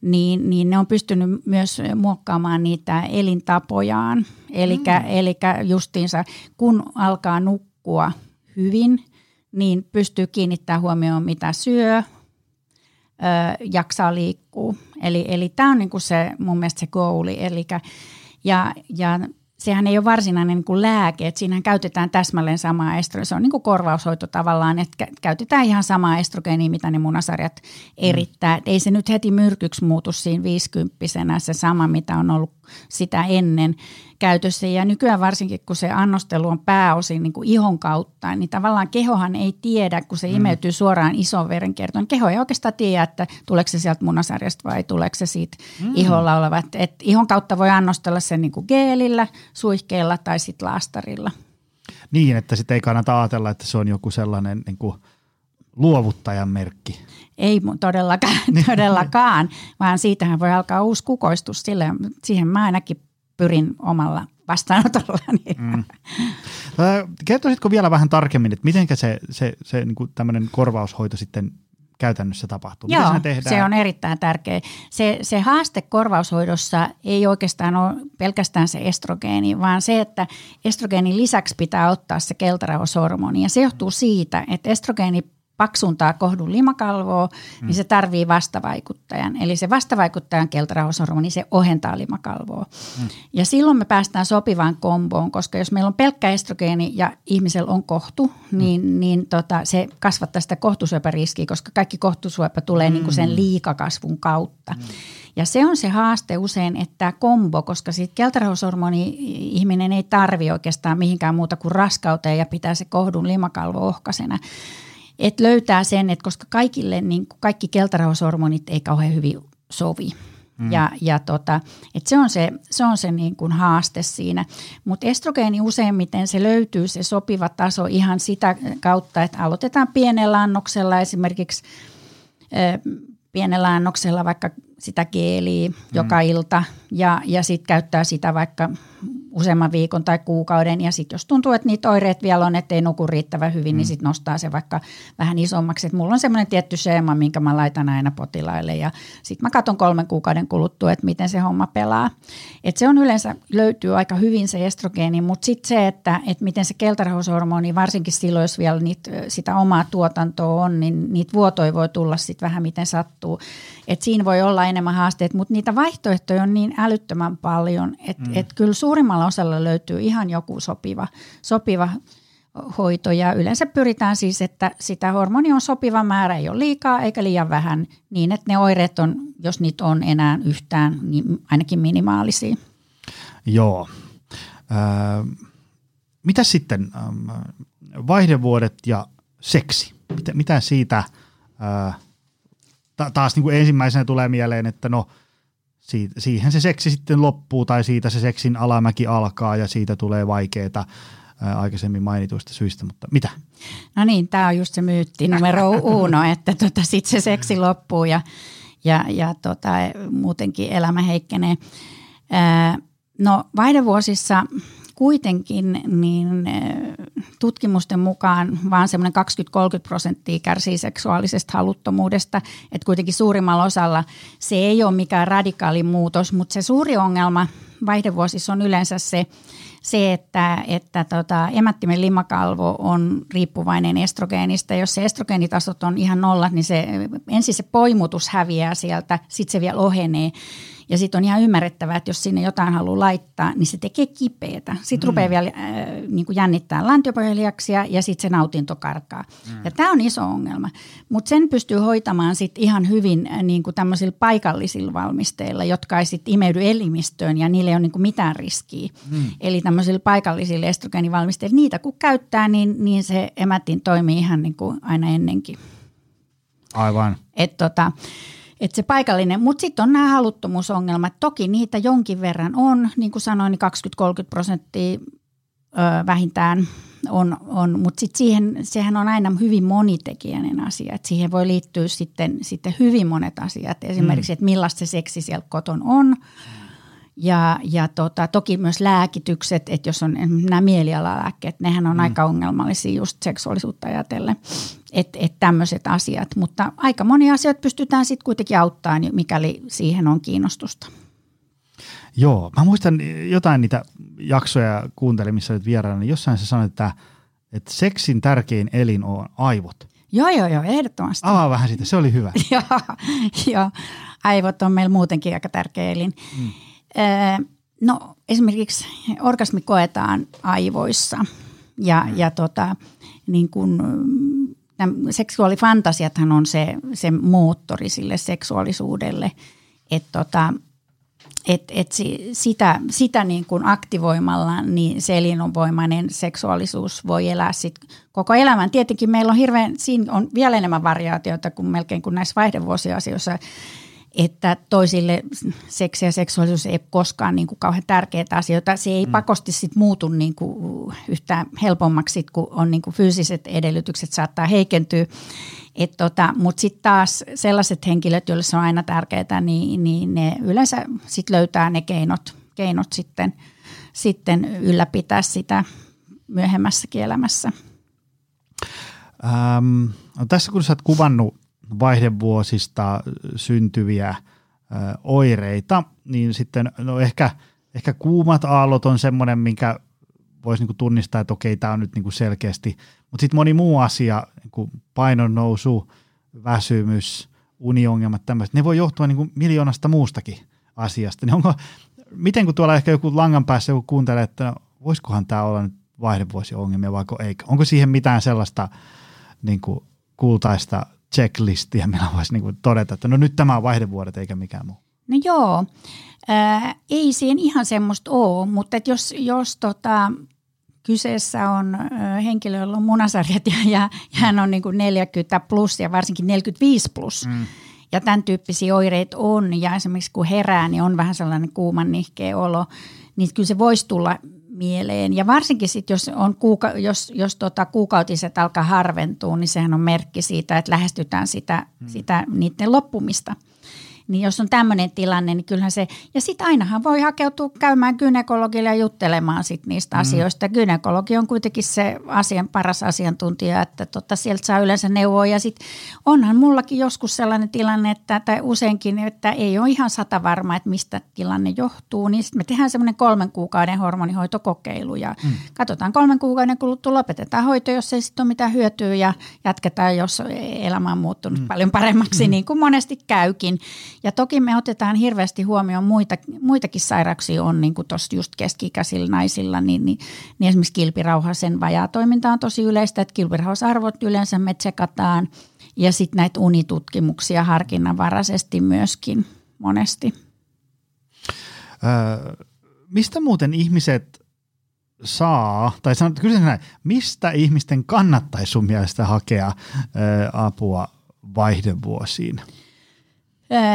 niin, niin ne on pystynyt myös muokkaamaan niitä elintapojaan. Eli mm. justiinsa kun alkaa nukkua hyvin, niin pystyy kiinnittämään huomioon mitä syö, ö, jaksaa liikkuu. Eli, eli tämä on niinku se mun mielestä se goali. Elikkä, ja, ja sehän ei ole varsinainen niin kuin lääke, että siinähän käytetään täsmälleen samaa estrogeenia. Se on niin kuin korvaushoito tavallaan, että käytetään ihan samaa estrogeenia, mitä ne munasarjat erittää. Mm. ei se nyt heti myrkyksi muutu siinä viisikymppisenä se sama, mitä on ollut sitä ennen käytössä. Ja nykyään varsinkin, kun se annostelu on pääosin niin kuin ihon kautta, niin tavallaan kehohan ei tiedä, kun se mm. imeytyy suoraan ison verenkiertoon. Keho ei oikeastaan tiedä, että tuleeko se sieltä munasarjasta vai tuleeko se siitä mm. iholla oleva. Et ihon kautta voi annostella sen niin kuin geelillä, suihkeella tai sitten laastarilla. Niin, että sitten ei kannata ajatella, että se on joku sellainen niin kuin luovuttajan merkki. Ei todellakaan, todellakaan vaan siitähän voi alkaa uusi kukoistus. Sille, siihen mä ainakin pyrin omalla vastaanotollani. Mm. Kertoisitko vielä vähän tarkemmin, että miten se, se, se niin kuin tämmöinen korvaushoito sitten käytännössä tapahtuu? Joo, tehdään? se on erittäin tärkeä. Se, se haaste korvaushoidossa ei oikeastaan ole pelkästään se estrogeeni, vaan se, että estrogeenin lisäksi pitää ottaa se keltarauhashormoni. Ja se johtuu siitä, että estrogeeni paksuntaa kohdun limakalvoa, mm. niin se tarvii vastavaikuttajan. Eli se vastavaikuttajan keltarauhashormoni, se ohentaa limakalvoa. Mm. Ja silloin me päästään sopivaan komboon, koska jos meillä on pelkkä estrogeeni ja ihmisellä on kohtu, niin, mm. niin tota, se kasvattaa sitä kohtusyöpäriskiä, koska kaikki kohtusyöpä tulee mm. niin kuin sen liikakasvun kautta. Mm. Ja se on se haaste usein, että tämä kombo, koska siitä keltarauhashormoni ihminen ei tarvi oikeastaan mihinkään muuta kuin raskauteen ja pitää se kohdun limakalvo ohkasena että löytää sen, että koska kaikille niin kaikki keltarauhashormonit ei kauhean hyvin sovi. Mm. Ja, ja tota, et se on se, se, on se niin kuin haaste siinä. Mutta estrogeeni useimmiten se löytyy se sopiva taso ihan sitä kautta, että aloitetaan pienellä annoksella esimerkiksi pienellä annoksella vaikka sitä geeliä mm. joka ilta ja, ja sitten käyttää sitä vaikka useamman viikon tai kuukauden ja sitten jos tuntuu, että niitä oireet vielä on, ettei nuku riittävän hyvin, niin mm. niin sitten nostaa se vaikka vähän isommaksi. Et mulla on semmoinen tietty seema, minkä mä laitan aina potilaille ja sitten mä katson kolmen kuukauden kuluttua, että miten se homma pelaa. Et se on yleensä, löytyy aika hyvin se estrogeeni, mutta sitten se, että, että miten se keltarauhashormoni, varsinkin silloin, jos vielä niitä, sitä omaa tuotantoa on, niin niitä vuotoja voi tulla sitten vähän miten sattuu. Et siinä voi olla enemmän haasteet, mutta niitä vaihtoehtoja on niin älyttömän paljon, että mm. et kyllä suurimmalla osalla löytyy ihan joku sopiva, sopiva hoito ja yleensä pyritään siis, että sitä hormoni on sopiva määrä, ei ole liikaa eikä liian vähän, niin että ne oireet on, jos niitä on enää yhtään, niin ainakin minimaalisia. Joo. Äh, mitä sitten ähm, vaihdevuodet ja seksi? Mitä, mitä siitä äh, ta- taas niin kuin ensimmäisenä tulee mieleen, että no siitä, siihen se seksi sitten loppuu tai siitä se seksin alamäki alkaa ja siitä tulee vaikeaa aikaisemmin mainituista syistä, mutta mitä? No niin, tämä on just se myytti numero uno, että tota, sitten se seksi loppuu ja, ja, ja tota, muutenkin elämä heikkenee. Ää, no vaihdevuosissa kuitenkin niin eh, tutkimusten mukaan vaan semmoinen 20-30 prosenttia kärsii seksuaalisesta haluttomuudesta, että kuitenkin suurimmalla osalla se ei ole mikään radikaali muutos, mutta se suuri ongelma vaihdevuosissa on yleensä se, se, että, että tota, emättimen limakalvo on riippuvainen estrogeenista. Jos se estrogeenitasot on ihan nollat, niin se, ensin se poimutus häviää sieltä, sitten se vielä ohenee. Ja sitten on ihan ymmärrettävää, että jos sinne jotain haluaa laittaa, niin se tekee kipeätä. Sitten mm. rupeaa vielä äh, niin kuin jännittää lantiopohjaliaksia ja sitten se nautinto karkaa. Mm. Ja tämä on iso ongelma. Mutta sen pystyy hoitamaan sitten ihan hyvin äh, niin kuin tämmöisillä paikallisilla valmisteilla, jotka ei sitten imeydy elimistöön ja niille ei ole niin kuin mitään riskiä. Mm. Eli tämmöisillä paikallisilla estrogeenivalmisteilla, niitä kun käyttää, niin, niin se emätin toimii ihan niin kuin aina ennenkin. Aivan. Et tota, että se paikallinen, mutta sitten on nämä haluttomuusongelmat. Toki niitä jonkin verran on, niin kuin sanoin, niin 20-30 prosenttia ö, vähintään on, on mutta sitten siihen, sehän on aina hyvin monitekijäinen asia. Et siihen voi liittyä sitten, sitten hyvin monet asiat. Esimerkiksi, mm. että millaista se seksi siellä koton on Ja, ja tota, toki myös lääkitykset, että jos on nämä mielialalääkkeet, nehän on mm. aika ongelmallisia just seksuaalisuutta ajatellen, että et tämmöiset asiat. Mutta aika moni asioita pystytään sitten kuitenkin auttamaan, mikäli siihen on kiinnostusta. Joo, mä muistan jotain niitä jaksoja kuuntelin, missä olet vieraana, niin jossain se sanoi, että, että seksin tärkein elin on aivot. Joo, joo, joo, ehdottomasti. Avaa vähän sitä, se oli hyvä. joo, joo, aivot on meillä muutenkin aika tärkeä elin. Mm. No esimerkiksi orgasmi koetaan aivoissa ja, mm. ja tota, niin kun, seksuaalifantasiathan on se, se moottori sille seksuaalisuudelle. Että tota, et, et sitä, sitä niin kuin aktivoimalla niin se elinvoimainen seksuaalisuus voi elää sit koko elämän. Tietenkin meillä on hirveän, siinä on vielä enemmän variaatioita kuin melkein kuin näissä vaihdevuosiasioissa, että toisille seksi ja seksuaalisuus ei ole koskaan niin kuin kauhean tärkeitä asioita. Se ei mm. pakosti sit muutu niin kuin yhtään helpommaksi, kun on niin kuin fyysiset edellytykset saattaa heikentyä. tota, Mutta sitten taas sellaiset henkilöt, joille se on aina tärkeää, niin, niin ne yleensä sit löytää ne keinot, keinot sitten, sitten ylläpitää sitä myöhemmässäkin elämässä. Ähm, no tässä kun sä oot kuvannut vaihdevuosista syntyviä oireita, niin sitten no ehkä, ehkä kuumat aallot on semmoinen, minkä voisi niinku tunnistaa, että okei, tämä on nyt niinku selkeästi, mutta sitten moni muu asia, niin painon nousu, väsymys, uniongelmat, tämmöiset, ne voi johtua niinku miljoonasta muustakin asiasta. Niin onko, miten kun tuolla ehkä joku langan päässä joku kuuntelee, että no, voisikohan tämä olla nyt vaihdevuosiongelmia vai eikö? Onko siihen mitään sellaista niin kuin kultaista checklistiä, millä voisi niin todeta, että no nyt tämä on vaihdevuodet eikä mikään muu? No joo, ää, ei siinä ihan semmoista ole, mutta et jos, jos tota, kyseessä on henkilö, jolla on munasarjat ja, ja, ja hän on niin kuin 40 plus ja varsinkin 45 plus, mm. ja tämän tyyppisiä oireita on, ja esimerkiksi kun herää, niin on vähän sellainen kuuman nihkeä olo, niin kyllä se voisi tulla mieleen. Ja varsinkin sit, jos, on kuuka, jos, jos tota kuukautiset alkaa harventua, niin sehän on merkki siitä, että lähestytään sitä, hmm. sitä niiden loppumista – niin jos on tämmöinen tilanne, niin kyllähän se, ja sitten ainahan voi hakeutua käymään gynekologille ja juttelemaan sit niistä mm. asioista. Gynekologi on kuitenkin se asian paras asiantuntija, että tota, sieltä saa yleensä neuvoa. Ja sitten onhan mullakin joskus sellainen tilanne, että, tai useinkin, että ei ole ihan sata varma, että mistä tilanne johtuu. Niin sitten me tehdään semmoinen kolmen kuukauden hormonihoitokokeilu ja mm. katsotaan kolmen kuukauden kuluttua, lopetetaan hoito, jos ei sitten ole mitään hyötyä ja jatketaan, jos elämä on muuttunut mm. paljon paremmaksi, mm. niin kuin monesti käykin. Ja toki me otetaan hirveästi huomioon muita, muitakin sairauksia on, niin kuin tuossa just keski-ikäisillä naisilla, niin, niin, niin esimerkiksi kilpirauhasen vajaatoiminta on tosi yleistä, että kilpirauhasarvot yleensä me tsekataan ja sitten näitä unitutkimuksia harkinnanvaraisesti myöskin monesti. Öö, mistä muuten ihmiset saa, tai sanot, kyllä näin, mistä ihmisten kannattaisi sun mielestä hakea ö, apua vaihdevuosiin?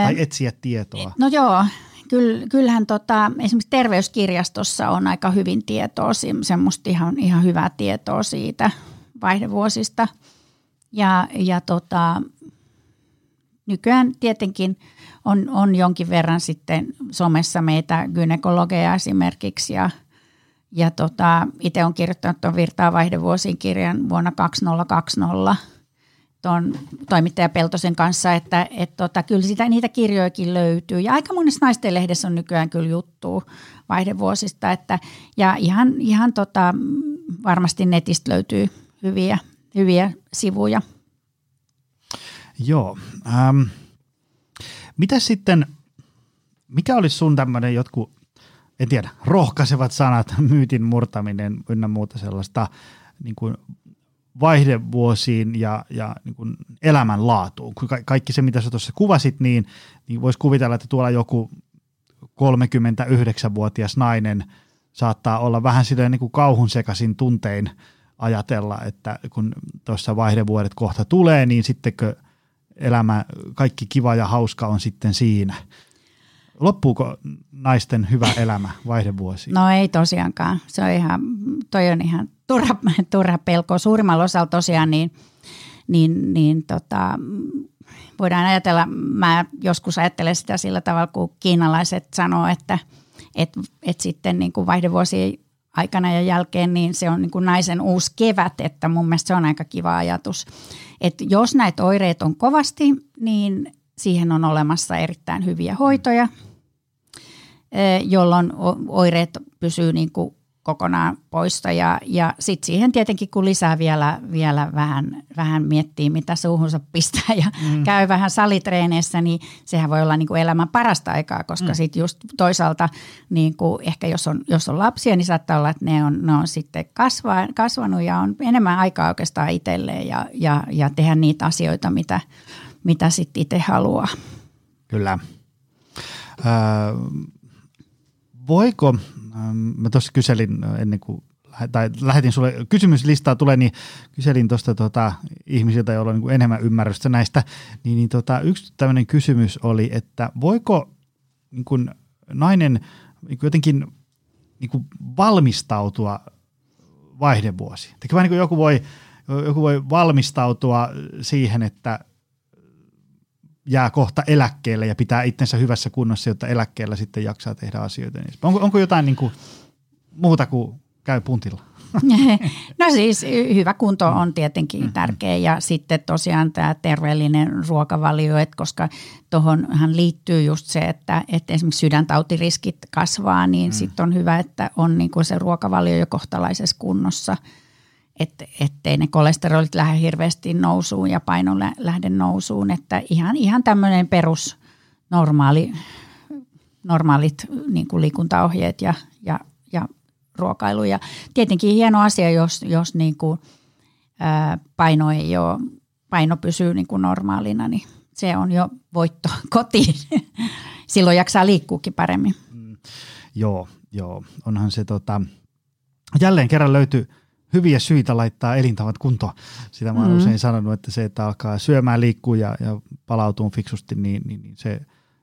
Tai etsiä tietoa. No joo, kyllähän tota, esimerkiksi terveyskirjastossa on aika hyvin tietoa, semmoista ihan, ihan hyvää tietoa siitä vaihdevuosista. Ja, ja tota, nykyään tietenkin on, on jonkin verran sitten somessa meitä gynekologeja esimerkiksi ja, ja tota, itse olen kirjoittanut tuon Virtaa vaihdevuosiin kirjan vuonna 2020 tuon toimittaja Peltosen kanssa, että et tota, kyllä sitä, niitä kirjoikin löytyy. Ja aika monessa naisten lehdessä on nykyään kyllä juttu vaihdevuosista, että, ja ihan, ihan tota, varmasti netistä löytyy hyviä, hyviä sivuja. Joo. Ähm, mitä sitten, mikä olisi sun tämmöinen jotkut, en tiedä, rohkaisevat sanat, myytin murtaminen ynnä muuta sellaista niin kuin vaihdevuosiin ja, ja niin kuin elämänlaatuun. Ka- kaikki se, mitä sä tuossa kuvasit, niin, niin voisi kuvitella, että tuolla joku 39-vuotias nainen saattaa olla vähän silleen niin kuin kauhun sekaisin tuntein ajatella, että kun tuossa vaihdevuodet kohta tulee, niin sittenkö elämä, kaikki kiva ja hauska on sitten siinä. Loppuuko naisten hyvä elämä vaihdevuosiin? No ei tosiaankaan. Se on ihan, toi on ihan turha, turha pelko. Suurimmalla osalla tosiaan niin, niin, niin tota, voidaan ajatella, mä joskus ajattelen sitä sillä tavalla, kun kiinalaiset sanoo, että, että et sitten niin kuin vaihdevuosien aikana ja jälkeen, niin se on niin kuin naisen uusi kevät, että mun mielestä se on aika kiva ajatus. Että jos näitä oireita on kovasti, niin siihen on olemassa erittäin hyviä hoitoja, jolloin oireet pysyy niin kuin kokonaan poista. Ja, ja sitten siihen tietenkin, kun lisää vielä, vielä vähän, vähän miettii, mitä suuhunsa pistää ja mm. käy vähän salitreeneissä, niin sehän voi olla niin kuin elämän parasta aikaa, koska mm. sitten just toisaalta niin kuin ehkä jos on, jos on lapsia, niin saattaa olla, että ne on, ne on sitten kasva, kasvanut ja on enemmän aikaa oikeastaan itselleen ja, ja, ja tehdä niitä asioita, mitä, mitä sitten itse haluaa. Kyllä. Öö, voiko Ähm, mä tuossa kyselin ennen kuin tai lähetin sulle kysymyslistaa tulee, niin kyselin tuosta tota, ihmisiltä, joilla on niin enemmän ymmärrystä näistä, niin, niin tota, yksi tämmöinen kysymys oli, että voiko niin kuin nainen niin kuin jotenkin niin kuin valmistautua vaihdevuosiin? Eli niin joku voi, joku voi valmistautua siihen, että jää kohta eläkkeelle ja pitää itsensä hyvässä kunnossa, jotta eläkkeellä sitten jaksaa tehdä asioita. Onko, onko jotain niin kuin muuta kuin käy puntilla? No siis hyvä kunto on tietenkin mm-hmm. tärkeä ja sitten tosiaan tämä terveellinen ruokavalio, että koska tuohonhan liittyy just se, että, että esimerkiksi sydäntautiriskit kasvaa, niin mm. sitten on hyvä, että on niin kuin se ruokavalio jo kohtalaisessa kunnossa – että ettei ne kolesterolit lähde hirveästi nousuun ja paino lähde nousuun. Että ihan, ihan tämmöinen perus normaali, normaalit niin kuin liikuntaohjeet ja, ja, ja ruokailu. Ja tietenkin hieno asia, jos, jos niin kuin, ää, paino ei ole, paino pysyy niin kuin normaalina, niin se on jo voitto kotiin. Silloin jaksaa liikkuukin paremmin. Mm, joo, joo. Onhan se tota, jälleen kerran löytyy – hyviä syitä laittaa elintavat kuntoon. Sitä mä oon mm. usein sanonut, että se, että alkaa syömään, liikkuu ja, ja palautuu fiksusti, niin, niin, niin se,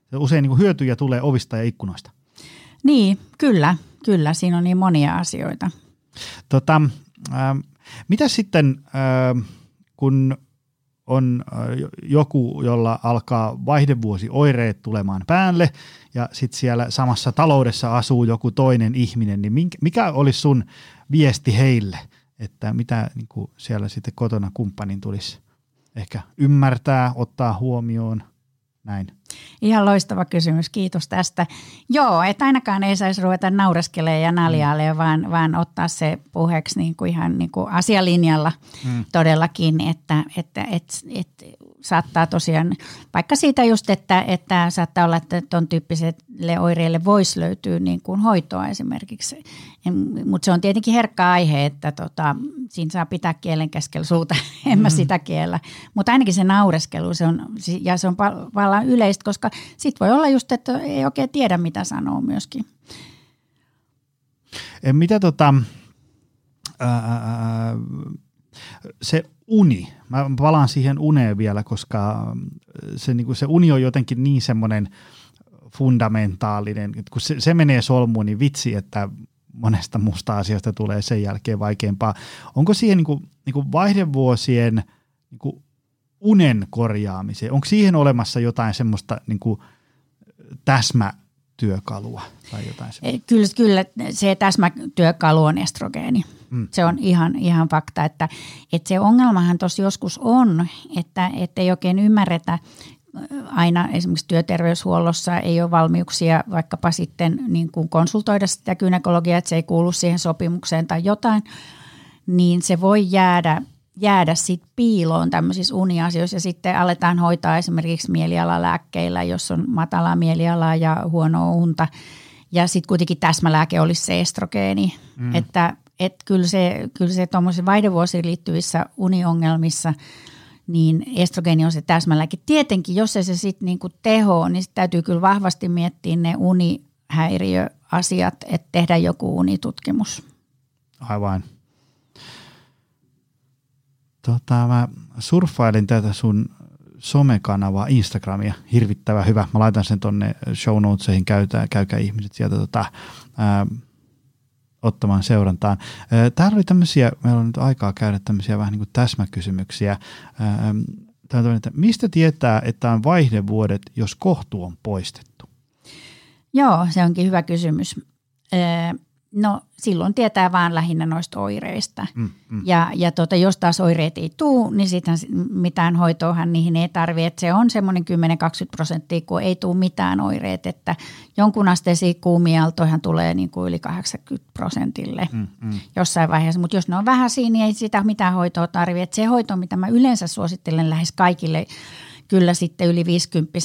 se usein niin kuin hyötyjä tulee ovista ja ikkunoista. Niin, kyllä, kyllä. Siinä on niin monia asioita. Tota, äh, mitä sitten, äh, kun on äh, joku, jolla alkaa vaihdevuosi oireet tulemaan päälle ja sitten siellä samassa taloudessa asuu joku toinen ihminen, niin mikä olisi sun viesti heille – että mitä niin kuin siellä sitten kotona kumppanin tulisi ehkä ymmärtää, ottaa huomioon, näin. Ihan loistava kysymys, kiitos tästä. Joo, että ainakaan ei saisi ruveta naureskelemaan ja naljailemaan, mm. vaan, vaan ottaa se puheeksi niin kuin ihan niin kuin asialinjalla mm. todellakin, että, että, että, että saattaa tosiaan, vaikka siitä just, että, että saattaa olla, että tuon tyyppiselle oireille voisi löytyä niin kuin hoitoa esimerkiksi. Mutta se on tietenkin herkkä aihe, että tota, siinä saa pitää kielen keskellä suuta, en mä mm. sitä kiellä. Mutta ainakin se naureskelu, se on, ja se on vallan yleistä, koska sitten voi olla just, että ei oikein tiedä, mitä sanoo myöskin. Mitä tota, ää, se uni, mä palaan siihen uneen vielä, koska se, niin kuin se uni on jotenkin niin semmoinen fundamentaalinen, kun se, se menee solmuun, niin vitsi, että monesta muusta asiasta tulee sen jälkeen vaikeampaa. Onko siihen niin kuin, niin kuin vaihdevuosien niin kuin unen korjaamiseen, onko siihen olemassa jotain semmoista niin kuin täsmätyökalua tai jotain semmoista? Kyllä, kyllä se täsmätyökalu on estrogeeni. Mm. Se on ihan, ihan fakta, että, että se ongelmahan tuossa joskus on, että, että ei oikein ymmärretä aina esimerkiksi työterveyshuollossa ei ole valmiuksia vaikkapa sitten niin kuin konsultoida sitä gynekologiaa, että se ei kuulu siihen sopimukseen tai jotain, niin se voi jäädä, jäädä sit piiloon tämmöisissä uniasioissa ja sitten aletaan hoitaa esimerkiksi mielialalääkkeillä, jos on matalaa mielialaa ja huonoa unta. Ja sitten kuitenkin täsmälääke olisi se estrogeeni, mm. että et kyllä se, kyllä se tuommoisen vaihdevuosiin liittyvissä uniongelmissa – niin estrogeeni on se täsmälläkin. Tietenkin, jos se, se sitten niinku teho, niin sit täytyy kyllä vahvasti miettiä ne unihäiriöasiat, että tehdä joku unitutkimus. Aivan. Tota, mä surffailin tätä sun somekanavaa, Instagramia, hirvittävän hyvä. Mä laitan sen tonne show notesihin, käykää ihmiset sieltä tota, ää, ottamaan seurantaan. Täällä oli tämmöisiä, meillä on nyt aikaa käydä tämmöisiä vähän niin kuin täsmäkysymyksiä. Tämä että mistä tietää, että on vaihdevuodet, jos kohtu on poistettu? Joo, se onkin hyvä kysymys. No silloin tietää vaan lähinnä noista oireista. Mm, mm. Ja, ja tota, jos taas oireet ei tule, niin sitten mitään hoitoahan niihin ei tarvitse. Se on semmoinen 10-20 prosenttia, kun ei tule mitään oireet. Että jonkun asteisia kuumialtoihan tulee niin kuin yli 80 prosentille mm, mm. jossain vaiheessa. Mutta jos ne on vähän siinä, niin ei sitä mitään hoitoa tarvitse. Se hoito, mitä mä yleensä suosittelen lähes kaikille kyllä sitten yli 50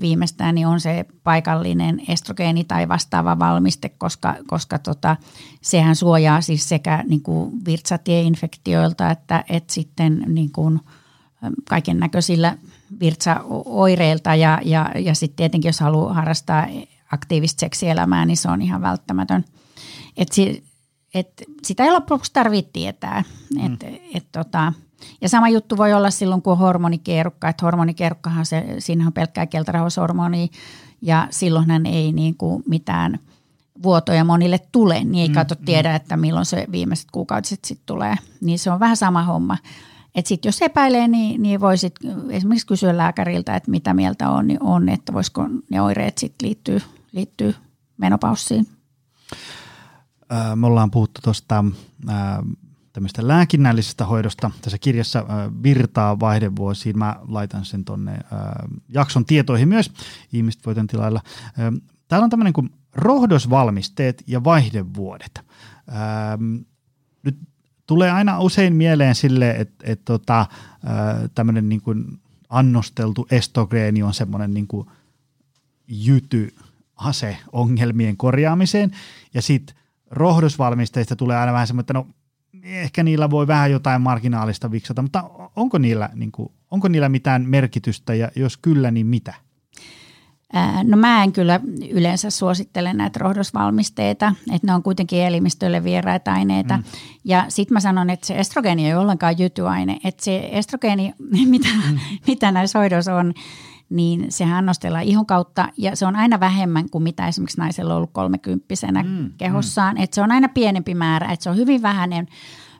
viimeistään niin on se paikallinen estrogeeni tai vastaava valmiste, koska, koska tota, sehän suojaa siis sekä niin kuin virtsatieinfektioilta että, että sitten niin kuin kaiken näköisillä virtsaoireilta ja, ja, ja sitten tietenkin jos haluaa harrastaa aktiivista seksielämää, niin se on ihan välttämätön. Et si, et sitä ei lopuksi tarvitse tietää. Et, mm. et, tota, ja sama juttu voi olla silloin, kun on hormonikierukka, että hormonikierukkahan se, siinä on pelkkää keltarauhashormoni ja silloinhan ei niin kuin mitään vuotoja monille tule, niin ei mm, kato mm. tiedä, että milloin se viimeiset kuukaudet sitten tulee. Niin se on vähän sama homma. Että sitten jos epäilee, niin, niin voisit esimerkiksi kysyä lääkäriltä, että mitä mieltä on, niin on että voisiko ne oireet sitten liittyä, liittyä menopaussiin. Me ollaan puhuttu tuosta tämmöistä lääkinnällisestä hoidosta. Tässä kirjassa äh, virtaa vaihdevuosiin. Mä laitan sen tonne äh, jakson tietoihin myös. Ihmiset voitan tilailla. Äh, täällä on tämmöinen kuin rohdosvalmisteet ja vaihdevuodet. Äh, nyt tulee aina usein mieleen sille, että et tota, äh, tämmöinen niin kuin annosteltu estogreeni on semmoinen niin kuin jyty ase ongelmien korjaamiseen. Ja sitten rohdosvalmisteista tulee aina vähän semmoinen, että no ehkä niillä voi vähän jotain marginaalista viksata, mutta onko niillä, niin kuin, onko niillä mitään merkitystä ja jos kyllä, niin mitä? No mä en kyllä yleensä suosittele näitä rohdosvalmisteita, että ne on kuitenkin elimistölle vieraita aineita. Mm. Ja sitten mä sanon, että se estrogeeni ei ollenkaan jytyaine. Että se estrogeeni, mitä, mm. mitä näissä hoidoissa on, niin sehän annostellaan ihon kautta ja se on aina vähemmän kuin mitä esimerkiksi naisella on ollut kolmekymppisenä mm, kehossaan. Mm. Että se on aina pienempi määrä, että se on hyvin vähäinen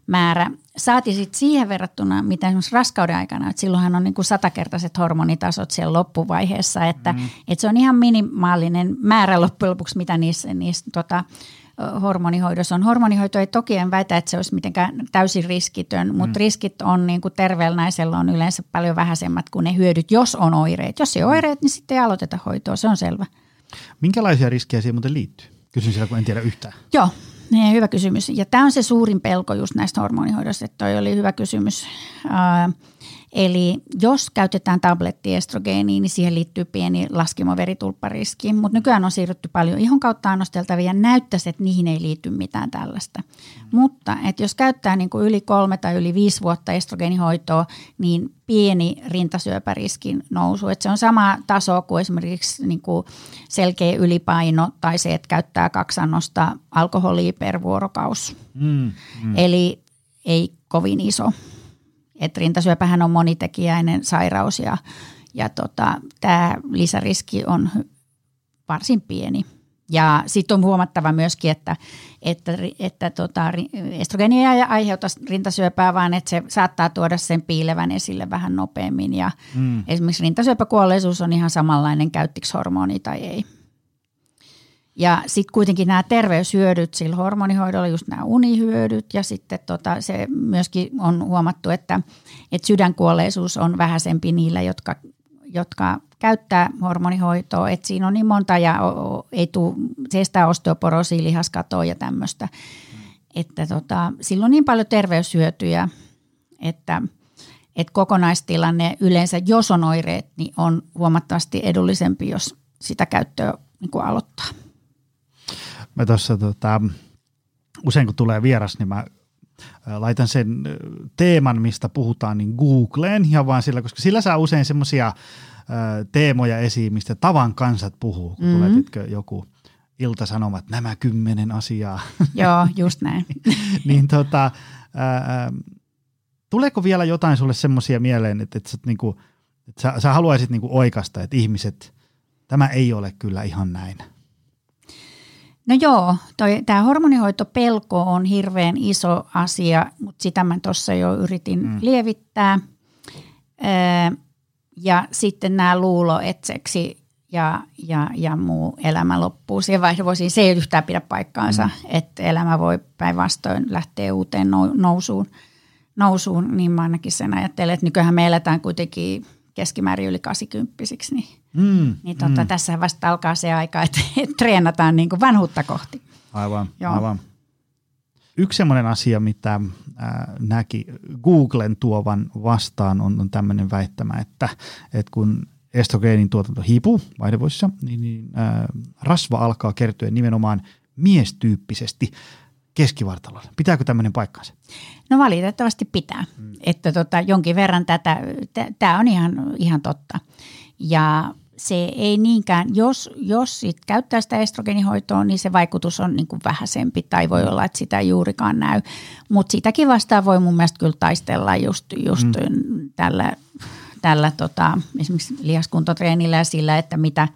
määrä. Saati sitten siihen verrattuna, mitä esimerkiksi raskauden aikana, että silloinhan on niin kuin satakertaiset hormonitasot siellä loppuvaiheessa, että, mm. että se on ihan minimaalinen määrä loppujen lopuksi, mitä niissä, niissä tota, hormonihoidossa on. Hormonihoito ei toki en väitä, että se olisi mitenkään täysin riskitön, mm. mutta riskit on niin kuin terveellä naisella on yleensä paljon vähäisemmät kuin ne hyödyt, jos on oireet. Jos ei ole oireet, niin sitten ei aloiteta hoitoa, se on selvä. Minkälaisia riskejä siihen muuten liittyy? Kysyn siellä, kun en tiedä yhtään. Joo, niin, hyvä kysymys. Ja tämä on se suurin pelko just näistä hormonihoidosta, että toi oli hyvä kysymys. Uh, Eli jos käytetään tablettiestrogeenia, niin siihen liittyy pieni laskimoveritulppariski, mutta nykyään on siirrytty paljon ihon kautta annosteltavia ja näyttäisi, että niihin ei liity mitään tällaista. Mm. Mutta että jos käyttää niin kuin yli kolme tai yli viisi vuotta estrogeenihoitoa, niin pieni rintasyöpäriskin nousu. Että se on sama taso kuin esimerkiksi niin kuin selkeä ylipaino tai se, että käyttää kaksi annosta alkoholia per vuorokaus. Mm, mm. Eli ei kovin iso. Et rintasyöpähän on monitekijäinen sairaus ja, ja tota, tämä lisäriski on varsin pieni. Ja sitten on huomattava myöskin, että, että, että tota, estrogeeni ei aiheuta rintasyöpää, vaan että se saattaa tuoda sen piilevän esille vähän nopeammin. Ja mm. Esimerkiksi rintasyöpäkuolleisuus on ihan samanlainen, käyttikö hormoni tai ei. Ja sitten kuitenkin nämä terveyshyödyt sillä hormonihoidolla, just nämä unihyödyt ja sitten tota, se myöskin on huomattu, että, että sydänkuolleisuus on vähäisempi niillä, jotka, jotka käyttää hormonihoitoa. Että siinä on niin monta ja ei tule, se estää osteoporosia, lihaskatoa ja tämmöistä. Että tota, sillä on niin paljon terveyshyötyjä, että, että kokonaistilanne yleensä, jos on oireet, niin on huomattavasti edullisempi, jos sitä käyttöä niin aloittaa mä tuossa tota, usein kun tulee vieras, niin mä laitan sen teeman, mistä puhutaan, niin Googleen ja vaan sillä, koska sillä saa usein semmoisia teemoja esiin, mistä tavan kansat puhuu, kun mm-hmm. tulee titkö, joku iltasanomat, nämä kymmenen asiaa. Joo, just näin. niin tota, ää, tuleeko vielä jotain sulle semmoisia mieleen, että, että, sä, niinku, että sä, sä haluaisit niinku oikasta, että ihmiset, tämä ei ole kyllä ihan näin? No joo, tämä hormonihoitopelko on hirveän iso asia, mutta sitä mä tuossa jo yritin mm. lievittää. Öö, ja sitten nämä luuloetseksi ja, ja, ja muu elämä loppuu. Siihen vaihdevuosiin se ei yhtään pidä paikkaansa, mm. että elämä voi päinvastoin lähteä uuteen nousuun, nousuun, niin mä ainakin sen ajattelen, että nykyään me eletään kuitenkin keskimäärin yli 80 niin, mm, niin tota, mm. tässä vasta alkaa se aika, että, treenataan niin kuin vanhuutta kohti. Aivan, Joo. aivan. Yksi sellainen asia, mitä äh, näki Googlen tuovan vastaan, on, on tämmöinen väittämä, että, että kun estrogeenin tuotanto hiipuu vaihdevuosissa, niin, niin äh, rasva alkaa kertyä nimenomaan miestyyppisesti keskivartalolla. Pitääkö tämmöinen paikkansa? No valitettavasti pitää. Hmm. Että tota, jonkin verran tätä, tämä on ihan, ihan totta. Ja se ei niinkään, jos, jos sit käyttää sitä estrogenihoitoa, niin se vaikutus on niin kuin vähäisempi tai voi olla, että sitä ei juurikaan näy. Mutta sitäkin vastaan voi mun mielestä kyllä taistella just, just mm. tällä, tällä tota, esimerkiksi lihaskuntotreenillä ja sillä, että mitä,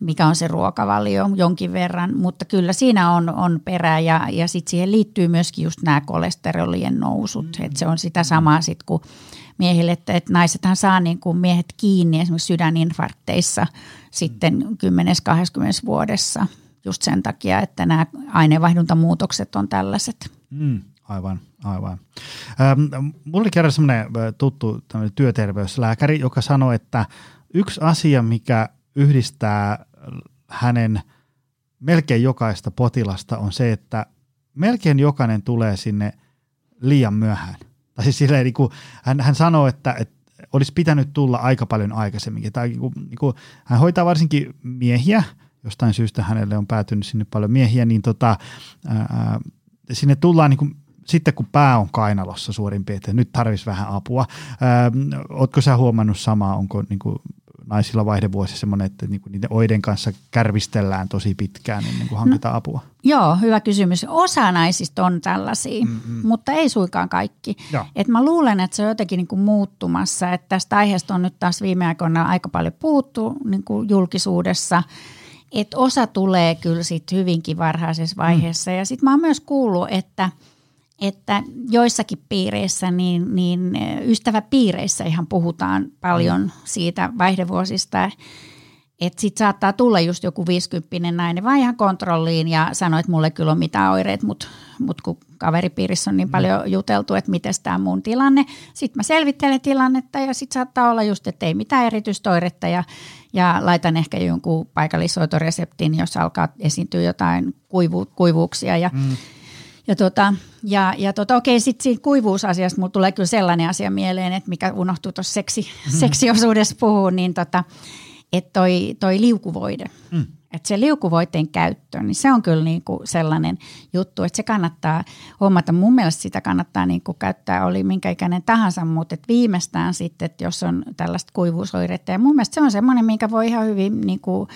mikä on se ruokavalio jonkin verran, mutta kyllä siinä on, on perää ja, ja sitten siihen liittyy myöskin just nämä kolesterolien nousut, mm. että se on sitä samaa sitten kuin miehille, että, että naisethan saa niin kuin miehet kiinni esimerkiksi sydäninfarkteissa sitten 10-20 vuodessa just sen takia, että nämä aineenvaihduntamuutokset on tällaiset. Mm, aivan, aivan. Ähm, mulla oli kerran semmoinen tuttu työterveyslääkäri, joka sanoi, että yksi asia, mikä yhdistää hänen melkein jokaista potilasta on se, että melkein jokainen tulee sinne liian myöhään. Tai siis silleen, niin kuin, hän, hän sanoo, että, että olisi pitänyt tulla aika paljon aikaisemmin. Tai niin kuin, niin kuin, hän hoitaa varsinkin miehiä, jostain syystä hänelle on päätynyt sinne paljon miehiä, niin tota, ää, sinne tullaan niin kuin, sitten kun pää on kainalossa suurin piirtein, nyt tarvitsisi vähän apua. Ää, ootko sä huomannut samaa, onko niin kuin, naisilla vaihdevuosi semmoinen, että niinku niiden oiden kanssa kärvistellään tosi pitkään ennen kuin hankitaan no, apua? Joo, hyvä kysymys. Osa naisista on tällaisia, mm-hmm. mutta ei suinkaan kaikki. Et mä luulen, että se on jotenkin niinku muuttumassa, että tästä aiheesta on nyt taas viime aikoina aika paljon puhuttu niinku julkisuudessa. Että osa tulee kyllä sit hyvinkin varhaisessa vaiheessa. Mm. Ja sitten mä oon myös kuullut, että – että joissakin piireissä, niin, niin ystäväpiireissä ihan puhutaan paljon mm. siitä vaihdevuosista, että sitten saattaa tulla just joku 50 nainen vaan ihan kontrolliin ja sanoo, että mulle kyllä on mitään oireet, mutta mut kun kaveripiirissä on niin mm. paljon juteltu, että miten tämä mun tilanne. Sitten mä selvittelen tilannetta ja sitten saattaa olla just, että ei mitään erityistä oiretta ja, ja laitan ehkä jonkun paikallishoitoreseptin, jos alkaa esiintyä jotain kuivu, kuivuuksia ja mm ja, tota, ja, ja tota, okei, sitten siitä kuivuusasiasta mulla tulee kyllä sellainen asia mieleen, että mikä unohtuu tuossa seksi, mm. seksiosuudessa puhua, niin tota, että toi, toi liukuvoide, mm. että se liukuvoiteen käyttö, niin se on kyllä niinku sellainen juttu, että se kannattaa huomata. Mun mielestä sitä kannattaa niinku käyttää, oli minkä ikäinen tahansa, mutta et viimeistään sitten, että jos on tällaista kuivuusoiretta. Ja mun mielestä se on semmoinen, minkä voi ihan hyvin niinku,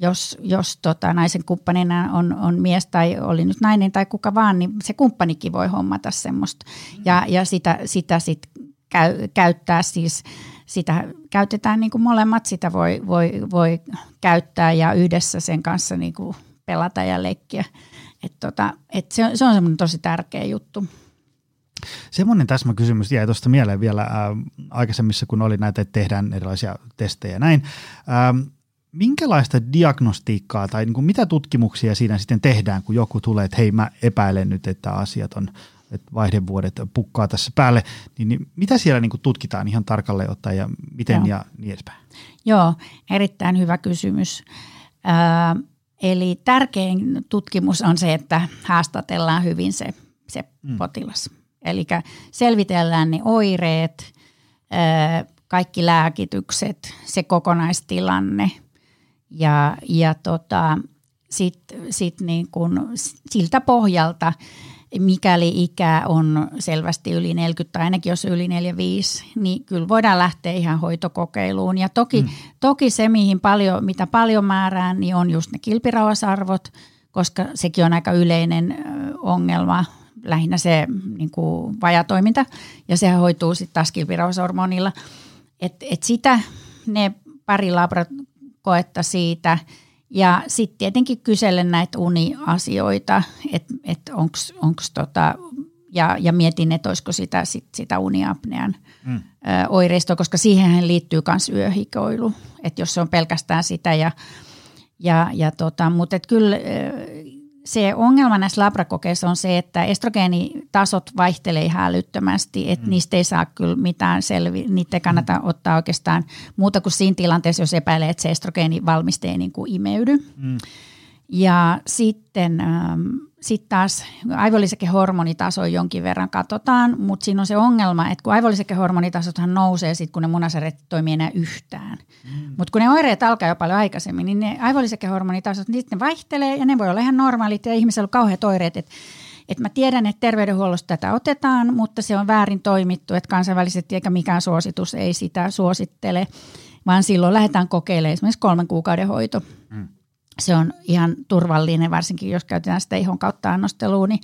jos, jos tota, naisen kumppanina on, on mies tai oli nyt nainen tai kuka vaan, niin se kumppanikin voi hommata semmoista. Ja, ja sitä, sitä sit käy, käyttää siis, sitä käytetään niin kuin molemmat, sitä voi, voi, voi käyttää ja yhdessä sen kanssa niin kuin pelata ja leikkiä. Et tota, et se, se on semmoinen tosi tärkeä juttu. Semmoinen täsmäkysymys jäi tuosta mieleen vielä äh, aikaisemmissa, kun oli näitä, että tehdään erilaisia testejä näin. Ähm, minkälaista diagnostiikkaa tai niin kuin mitä tutkimuksia siinä sitten tehdään, kun joku tulee, että hei mä epäilen nyt, että asiat on, että vaihdevuodet pukkaa tässä päälle, niin, niin mitä siellä niin kuin tutkitaan ihan tarkalleen ottaen ja miten Joo. ja niin edespäin? Joo, erittäin hyvä kysymys. Ö, eli tärkein tutkimus on se, että haastatellaan hyvin se, se mm. potilas. Eli selvitellään ne oireet, ö, kaikki lääkitykset, se kokonaistilanne – ja, ja tota, sitten sit niin kun siltä pohjalta, mikäli ikä on selvästi yli 40 tai ainakin jos yli 45, niin kyllä voidaan lähteä ihan hoitokokeiluun. Ja toki, mm. toki se, mihin paljon, mitä paljon määrään, niin on just ne kilpirauhasarvot, koska sekin on aika yleinen ongelma, lähinnä se niin kuin vajatoiminta, ja se hoituu sitten taas kilpirauhashormonilla. Et, et sitä ne pari labra- koetta siitä. Ja sitten tietenkin kysellen näitä uniasioita, että et onko tota, ja, ja mietin, että olisiko sitä, sit, sitä uniapnean mm. oireistoa, koska siihen liittyy myös yöhikoilu, että jos se on pelkästään sitä ja, ja, ja tota, mutta kyllä se ongelma näissä labrakokeissa on se, että estrogeenitasot vaihtelee ihan älyttömästi, että mm. niistä ei saa kyllä mitään selvi, niitä ei kannata mm. ottaa oikeastaan muuta kuin siinä tilanteessa, jos epäilee, että se estrogeenivalmiste ei niin kuin imeydy. Mm. Ja sitten ähm, sitten taas aivolisäkehormonitaso jonkin verran katsotaan, mutta siinä on se ongelma, että kun aivolisäkehormonitasothan nousee sitten, kun ne munasäret toimii enää yhtään. Mm. Mutta kun ne oireet alkaa jo paljon aikaisemmin, niin ne aivolisäkehormonitasot, niitä ne vaihtelee ja ne voi olla ihan normaalit ja ihmisellä on kauheat oireet, että et mä tiedän, että terveydenhuollosta tätä otetaan, mutta se on väärin toimittu, että kansainvälisesti eikä mikään suositus ei sitä suosittele, vaan silloin lähdetään kokeilemaan esimerkiksi kolmen kuukauden hoito. Se on ihan turvallinen, varsinkin jos käytetään sitä ihon kautta annosteluun, niin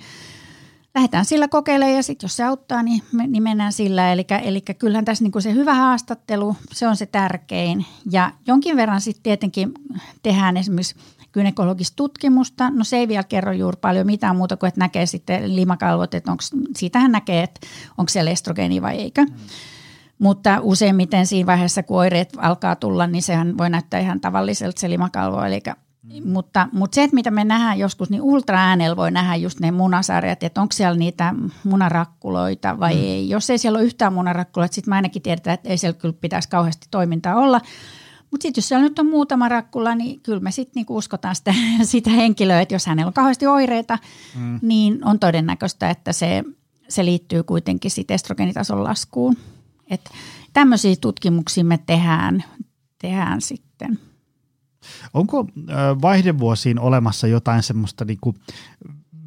lähdetään sillä kokeilemaan ja sitten jos se auttaa, niin, me, niin mennään sillä. Eli, eli kyllähän tässä niin kuin se hyvä haastattelu, se on se tärkein. Ja jonkin verran sitten tietenkin tehdään esimerkiksi gynekologista tutkimusta. No se ei vielä kerro juuri paljon mitään muuta kuin, että näkee sitten limakalvot, että onko, siitähän näkee, että onko siellä estrogeeni vai eikö. Mm. Mutta useimmiten siinä vaiheessa, kun oireet alkaa tulla, niin sehän voi näyttää ihan tavalliselta se limakalvo. Eli Mm. Mutta, mutta se, että mitä me nähdään joskus, niin ultraäänellä voi nähdä just ne munasarjat, että onko siellä niitä munarakkuloita vai mm. ei. Jos ei siellä ole yhtään munarakkuloita, sitten mä ainakin tiedetään, että ei siellä kyllä pitäisi kauheasti toimintaa olla. Mutta sitten jos siellä nyt on muutama rakkula, niin kyllä me sitten niinku uskotaan sitä, sitä henkilöä, että jos hänellä on kauheasti oireita, mm. niin on todennäköistä, että se, se liittyy kuitenkin sitten estrogenitason laskuun. Että tämmöisiä tutkimuksia me tehdään, tehdään sitten. Onko vaihdevuosiin olemassa jotain semmoista niin kuin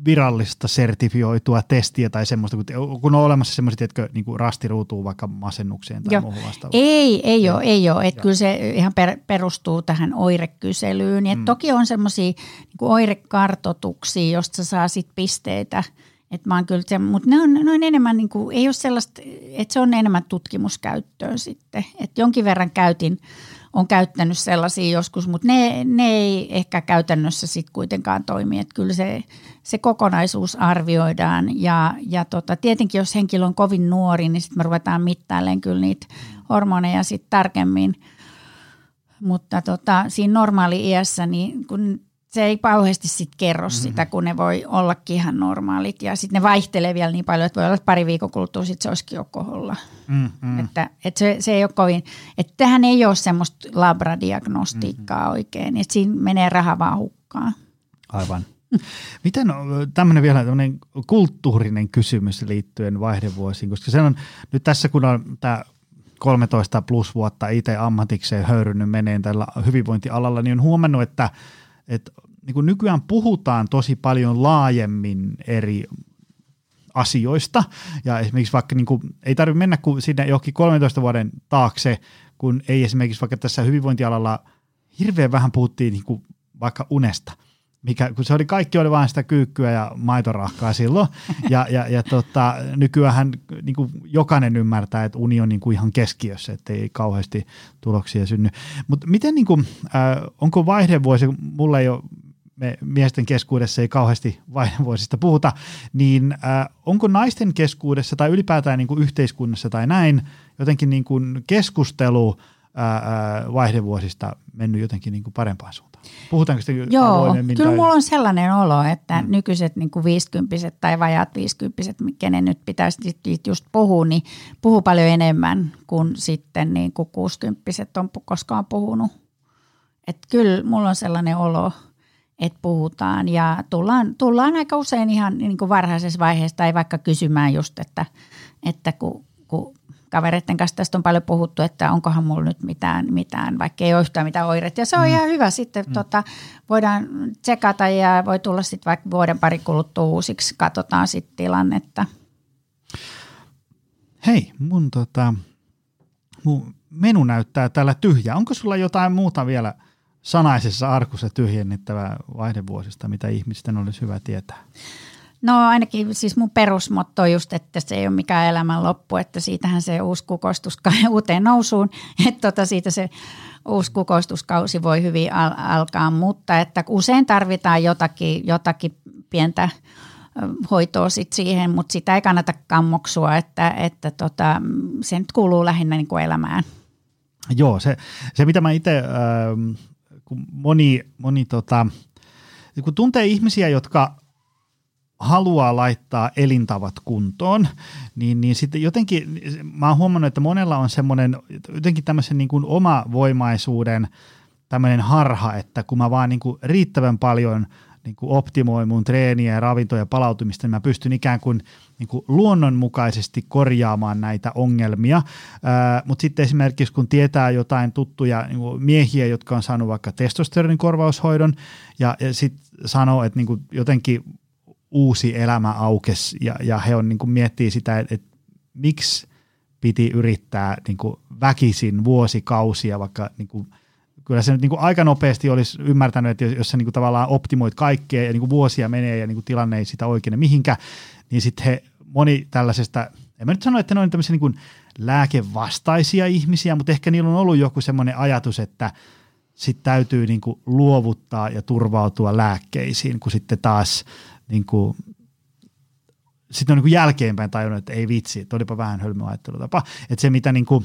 virallista sertifioitua testiä tai semmoista, kun on olemassa semmoiset, jotka niin kuin rastiruutuu vaikka masennukseen tai Joo. muuhun vastaavaan? Ei, ei ole, ei ole. Et kyllä se ihan per, perustuu tähän oirekyselyyn. Et mm. Toki on semmoisia niin oirekartotuksia, josta saa sit pisteitä. Et mä kyllä se, mutta ne on, ne on enemmän, niin kuin, ei ole sellaista, että se on enemmän tutkimuskäyttöön sitten. Et jonkin verran käytin on käyttänyt sellaisia joskus, mutta ne, ne ei ehkä käytännössä sitten kuitenkaan toimi. Että kyllä se, se kokonaisuus arvioidaan ja, ja tota, tietenkin jos henkilö on kovin nuori, niin sitten me ruvetaan mittailemaan kyllä niitä hormoneja sitten tarkemmin. Mutta tota, siinä normaali iässä, niin kun se ei kauheasti sit kerro mm-hmm. sitä, kun ne voi ollakin ihan normaalit. Ja sitten ne vaihtelee vielä niin paljon, että voi olla että pari viikon kuluttua sitten se olisikin jo koholla. Mm-hmm. Että, että se, se ei ole kovin, että tähän ei ole semmoista labradiagnostiikkaa mm-hmm. oikein, että siinä menee raha vaan hukkaan. Aivan. Miten tämmöinen vielä tämmöinen kulttuurinen kysymys liittyen vaihdevuosiin, koska se on nyt tässä kun on tämä 13 plus vuotta itse ammatikseen höyrynyt meneen tällä hyvinvointialalla, niin on huomannut, että – että niin kuin nykyään puhutaan tosi paljon laajemmin eri asioista. Ja esimerkiksi vaikka niin kuin, ei tarvitse mennä kuin sinne johonkin 13 vuoden taakse, kun ei esimerkiksi vaikka tässä hyvinvointialalla hirveän vähän puhuttiin niin kuin vaikka unesta – mikä, kun se oli kaikki oli vain sitä kyykkyä ja maitorahkaa silloin. Ja, ja, ja tota, nykyään niin kuin jokainen ymmärtää, että uni on niin kuin ihan keskiössä, että ei kauheasti tuloksia synny. Mutta miten, niin kuin, äh, onko vaihdevuosi, mulla ei ole me miesten keskuudessa ei kauheasti vaihdevuosista puhuta, niin äh, onko naisten keskuudessa tai ylipäätään niin kuin yhteiskunnassa tai näin jotenkin niin kuin keskustelu äh, äh, vaihdevuosista mennyt jotenkin niin kuin parempaan suuntaan? Puhutaanko sitä Joo, kyllä tai... mulla on sellainen olo, että mm. nykyiset niin kuin 50 tai vajaat 50 kenen nyt pitäisi just puhua, niin puhuu paljon enemmän kuin sitten niin kuin 60 on koskaan puhunut. Että kyllä mulla on sellainen olo, että puhutaan ja tullaan, tullaan aika usein ihan niin kuin varhaisessa vaiheessa tai vaikka kysymään just, että, että kun, kun kavereiden kanssa tästä on paljon puhuttu, että onkohan mulla nyt mitään, mitään vaikka ei ole yhtään mitään oireita. Ja se on mm. ihan hyvä sitten, mm. tota, voidaan tsekata ja voi tulla sitten vaikka vuoden pari kuluttua uusiksi, katsotaan sitten tilannetta. Hei, mun, tota, mun menu näyttää täällä tyhjä. Onko sulla jotain muuta vielä sanaisessa arkussa tyhjennettävää vaihdevuosista, mitä ihmisten olisi hyvä tietää? No ainakin siis mun perusmotto on just, että se ei ole mikään elämän loppu, että siitähän se uusi kukostus uuteen nousuun, että tota siitä se uusi kukoistuskausi voi hyvin al- alkaa, mutta että usein tarvitaan jotakin, jotakin pientä hoitoa sit siihen, mutta sitä ei kannata kammoksua, että, että tota, se nyt kuuluu lähinnä niin kuin elämään. Joo, se, se mitä mä itse, äh, kun moni, moni tota, kun tuntee ihmisiä, jotka haluaa laittaa elintavat kuntoon, niin, niin sitten jotenkin mä oon huomannut, että monella on semmoinen jotenkin tämmöisen niin kuin omavoimaisuuden tämmöinen harha, että kun mä vaan niin kuin riittävän paljon niin kuin optimoin mun treeniä ja ravintoja ja palautumista, niin mä pystyn ikään kuin, niin kuin luonnonmukaisesti korjaamaan näitä ongelmia. Mutta sitten esimerkiksi kun tietää jotain tuttuja niin kuin miehiä, jotka on saanut vaikka testosteronin korvaushoidon ja, ja sitten sanoo, että niin kuin jotenkin uusi elämä aukes ja, ja he on niin kuin miettii sitä, että, että miksi piti yrittää niin kuin väkisin vuosikausia, vaikka niin kuin, kyllä se nyt niin kuin aika nopeasti olisi ymmärtänyt, että jos sä niin kuin tavallaan optimoit kaikkea ja niin kuin vuosia menee ja niin kuin tilanne ei sitä oikein mihinkä, niin sitten he moni tällaisesta, en mä nyt sano, että ne on tämmöisiä niin kuin lääkevastaisia ihmisiä, mutta ehkä niillä on ollut joku semmoinen ajatus, että sitten täytyy niin kuin luovuttaa ja turvautua lääkkeisiin, kun sitten taas niin kuin, sitten on niin kuin jälkeenpäin tajunnut, että ei vitsi, että olipa vähän hölmö ajattelutapa. Että se, mitä niin kuin,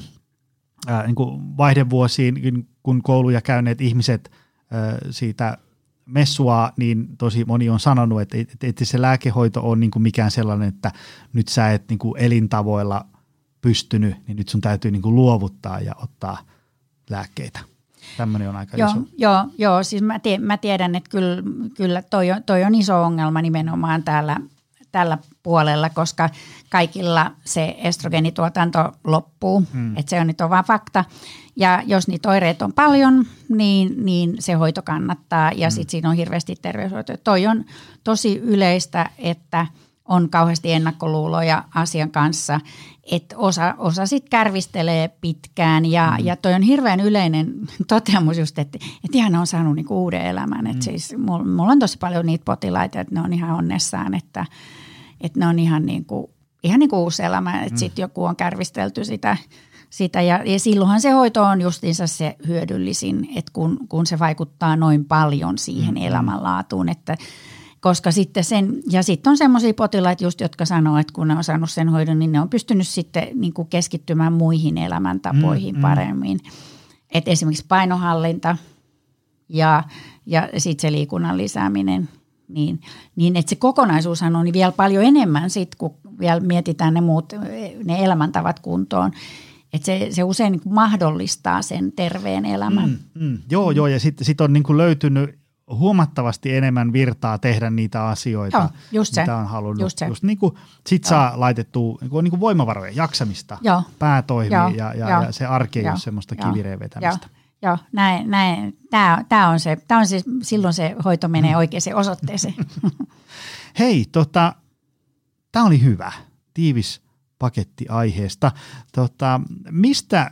ää, niin kuin vaihdevuosiin, kun kouluja käyneet ihmiset ää, siitä messua, niin tosi moni on sanonut, että, että, että se lääkehoito on niin kuin mikään sellainen, että nyt sä et niin kuin elintavoilla pystynyt, niin nyt sun täytyy niin kuin luovuttaa ja ottaa lääkkeitä. Tämmöinen on aika joo, iso. Joo, joo siis mä, tie, mä tiedän, että kyllä, kyllä toi, on, toi on iso ongelma nimenomaan täällä, tällä puolella, koska kaikilla se estrogenituotanto loppuu. Hmm. Että se on nyt on vaan fakta. Ja jos niitä oireita on paljon, niin, niin se hoito kannattaa ja hmm. sitten siinä on hirveästi terveyshoitoja. Toi on tosi yleistä, että – on kauheasti ennakkoluuloja asian kanssa, että osa, osa sitten kärvistelee pitkään ja, mm. ja toi on hirveän yleinen toteamus just, että, että ihan on saanut niinku uuden elämän. Mm. Että siis mulla, mulla on tosi paljon niitä potilaita, että ne on ihan onnessaan, että, että ne on ihan niin kuin, ihan niin kuin uusi elämä, että mm. sitten joku on kärvistelty sitä, sitä ja, ja silloinhan se hoito on justiinsa se hyödyllisin, että kun, kun se vaikuttaa noin paljon siihen mm. elämänlaatuun, että – koska sitten sen, ja sitten on semmoisia potilaita just, jotka sanoo, että kun ne on saanut sen hoidon, niin ne on pystynyt sitten niin kuin keskittymään muihin elämäntapoihin mm, mm. paremmin. Et esimerkiksi painohallinta ja, ja sitten se liikunnan lisääminen, niin, niin että se kokonaisuushan on vielä paljon enemmän sitten, kun vielä mietitään ne muut, ne elämäntavat kuntoon. Että se, se usein niin mahdollistaa sen terveen elämän. Mm, mm. Joo, joo, ja sitten sit on niin kuin löytynyt huomattavasti enemmän virtaa tehdä niitä asioita, Joo, just se. mitä on halunnut. Just se. Just niin kuin, sit Joo. saa laitettua niin kuin, niin kuin voimavaroja, jaksamista, Joo. pää toimii Joo. Ja, ja, ja, se arki ei Joo. ole semmoista kivireen vetämistä. Joo. Joo, näin, näin. Tämä, tämä on se, tämä on se, silloin se hoito menee mm. oikeaan osoitteeseen. Hei, tota, tämä oli hyvä, tiivis paketti aiheesta. Tota, mistä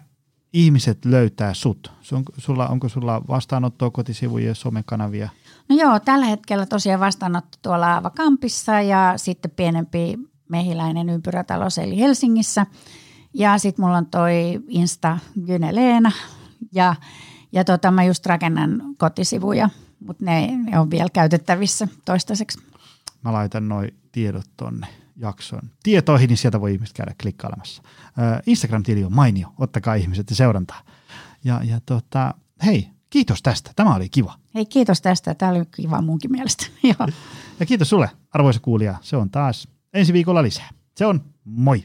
ihmiset löytää sut? Sulla, onko sulla vastaanottoa kotisivuja ja somekanavia? No joo, tällä hetkellä tosiaan vastaanotto tuolla Aavakampissa ja sitten pienempi mehiläinen ympyrätalous eli Helsingissä. Ja sitten mulla on toi Insta Gyne Leena ja, ja tota, mä just rakennan kotisivuja, mutta ne, ne on vielä käytettävissä toistaiseksi. Mä laitan noin tiedot tonne jakson tietoihin, niin sieltä voi ihmiset käydä klikkailemassa. Instagram-tili on mainio, ottakaa ihmiset ja seurantaa. Ja, ja tota, hei, kiitos tästä, tämä oli kiva. Hei, kiitos tästä, tämä oli kiva munkin mielestä. ja kiitos sulle, arvoisa kuulija, se on taas ensi viikolla lisää. Se on moi.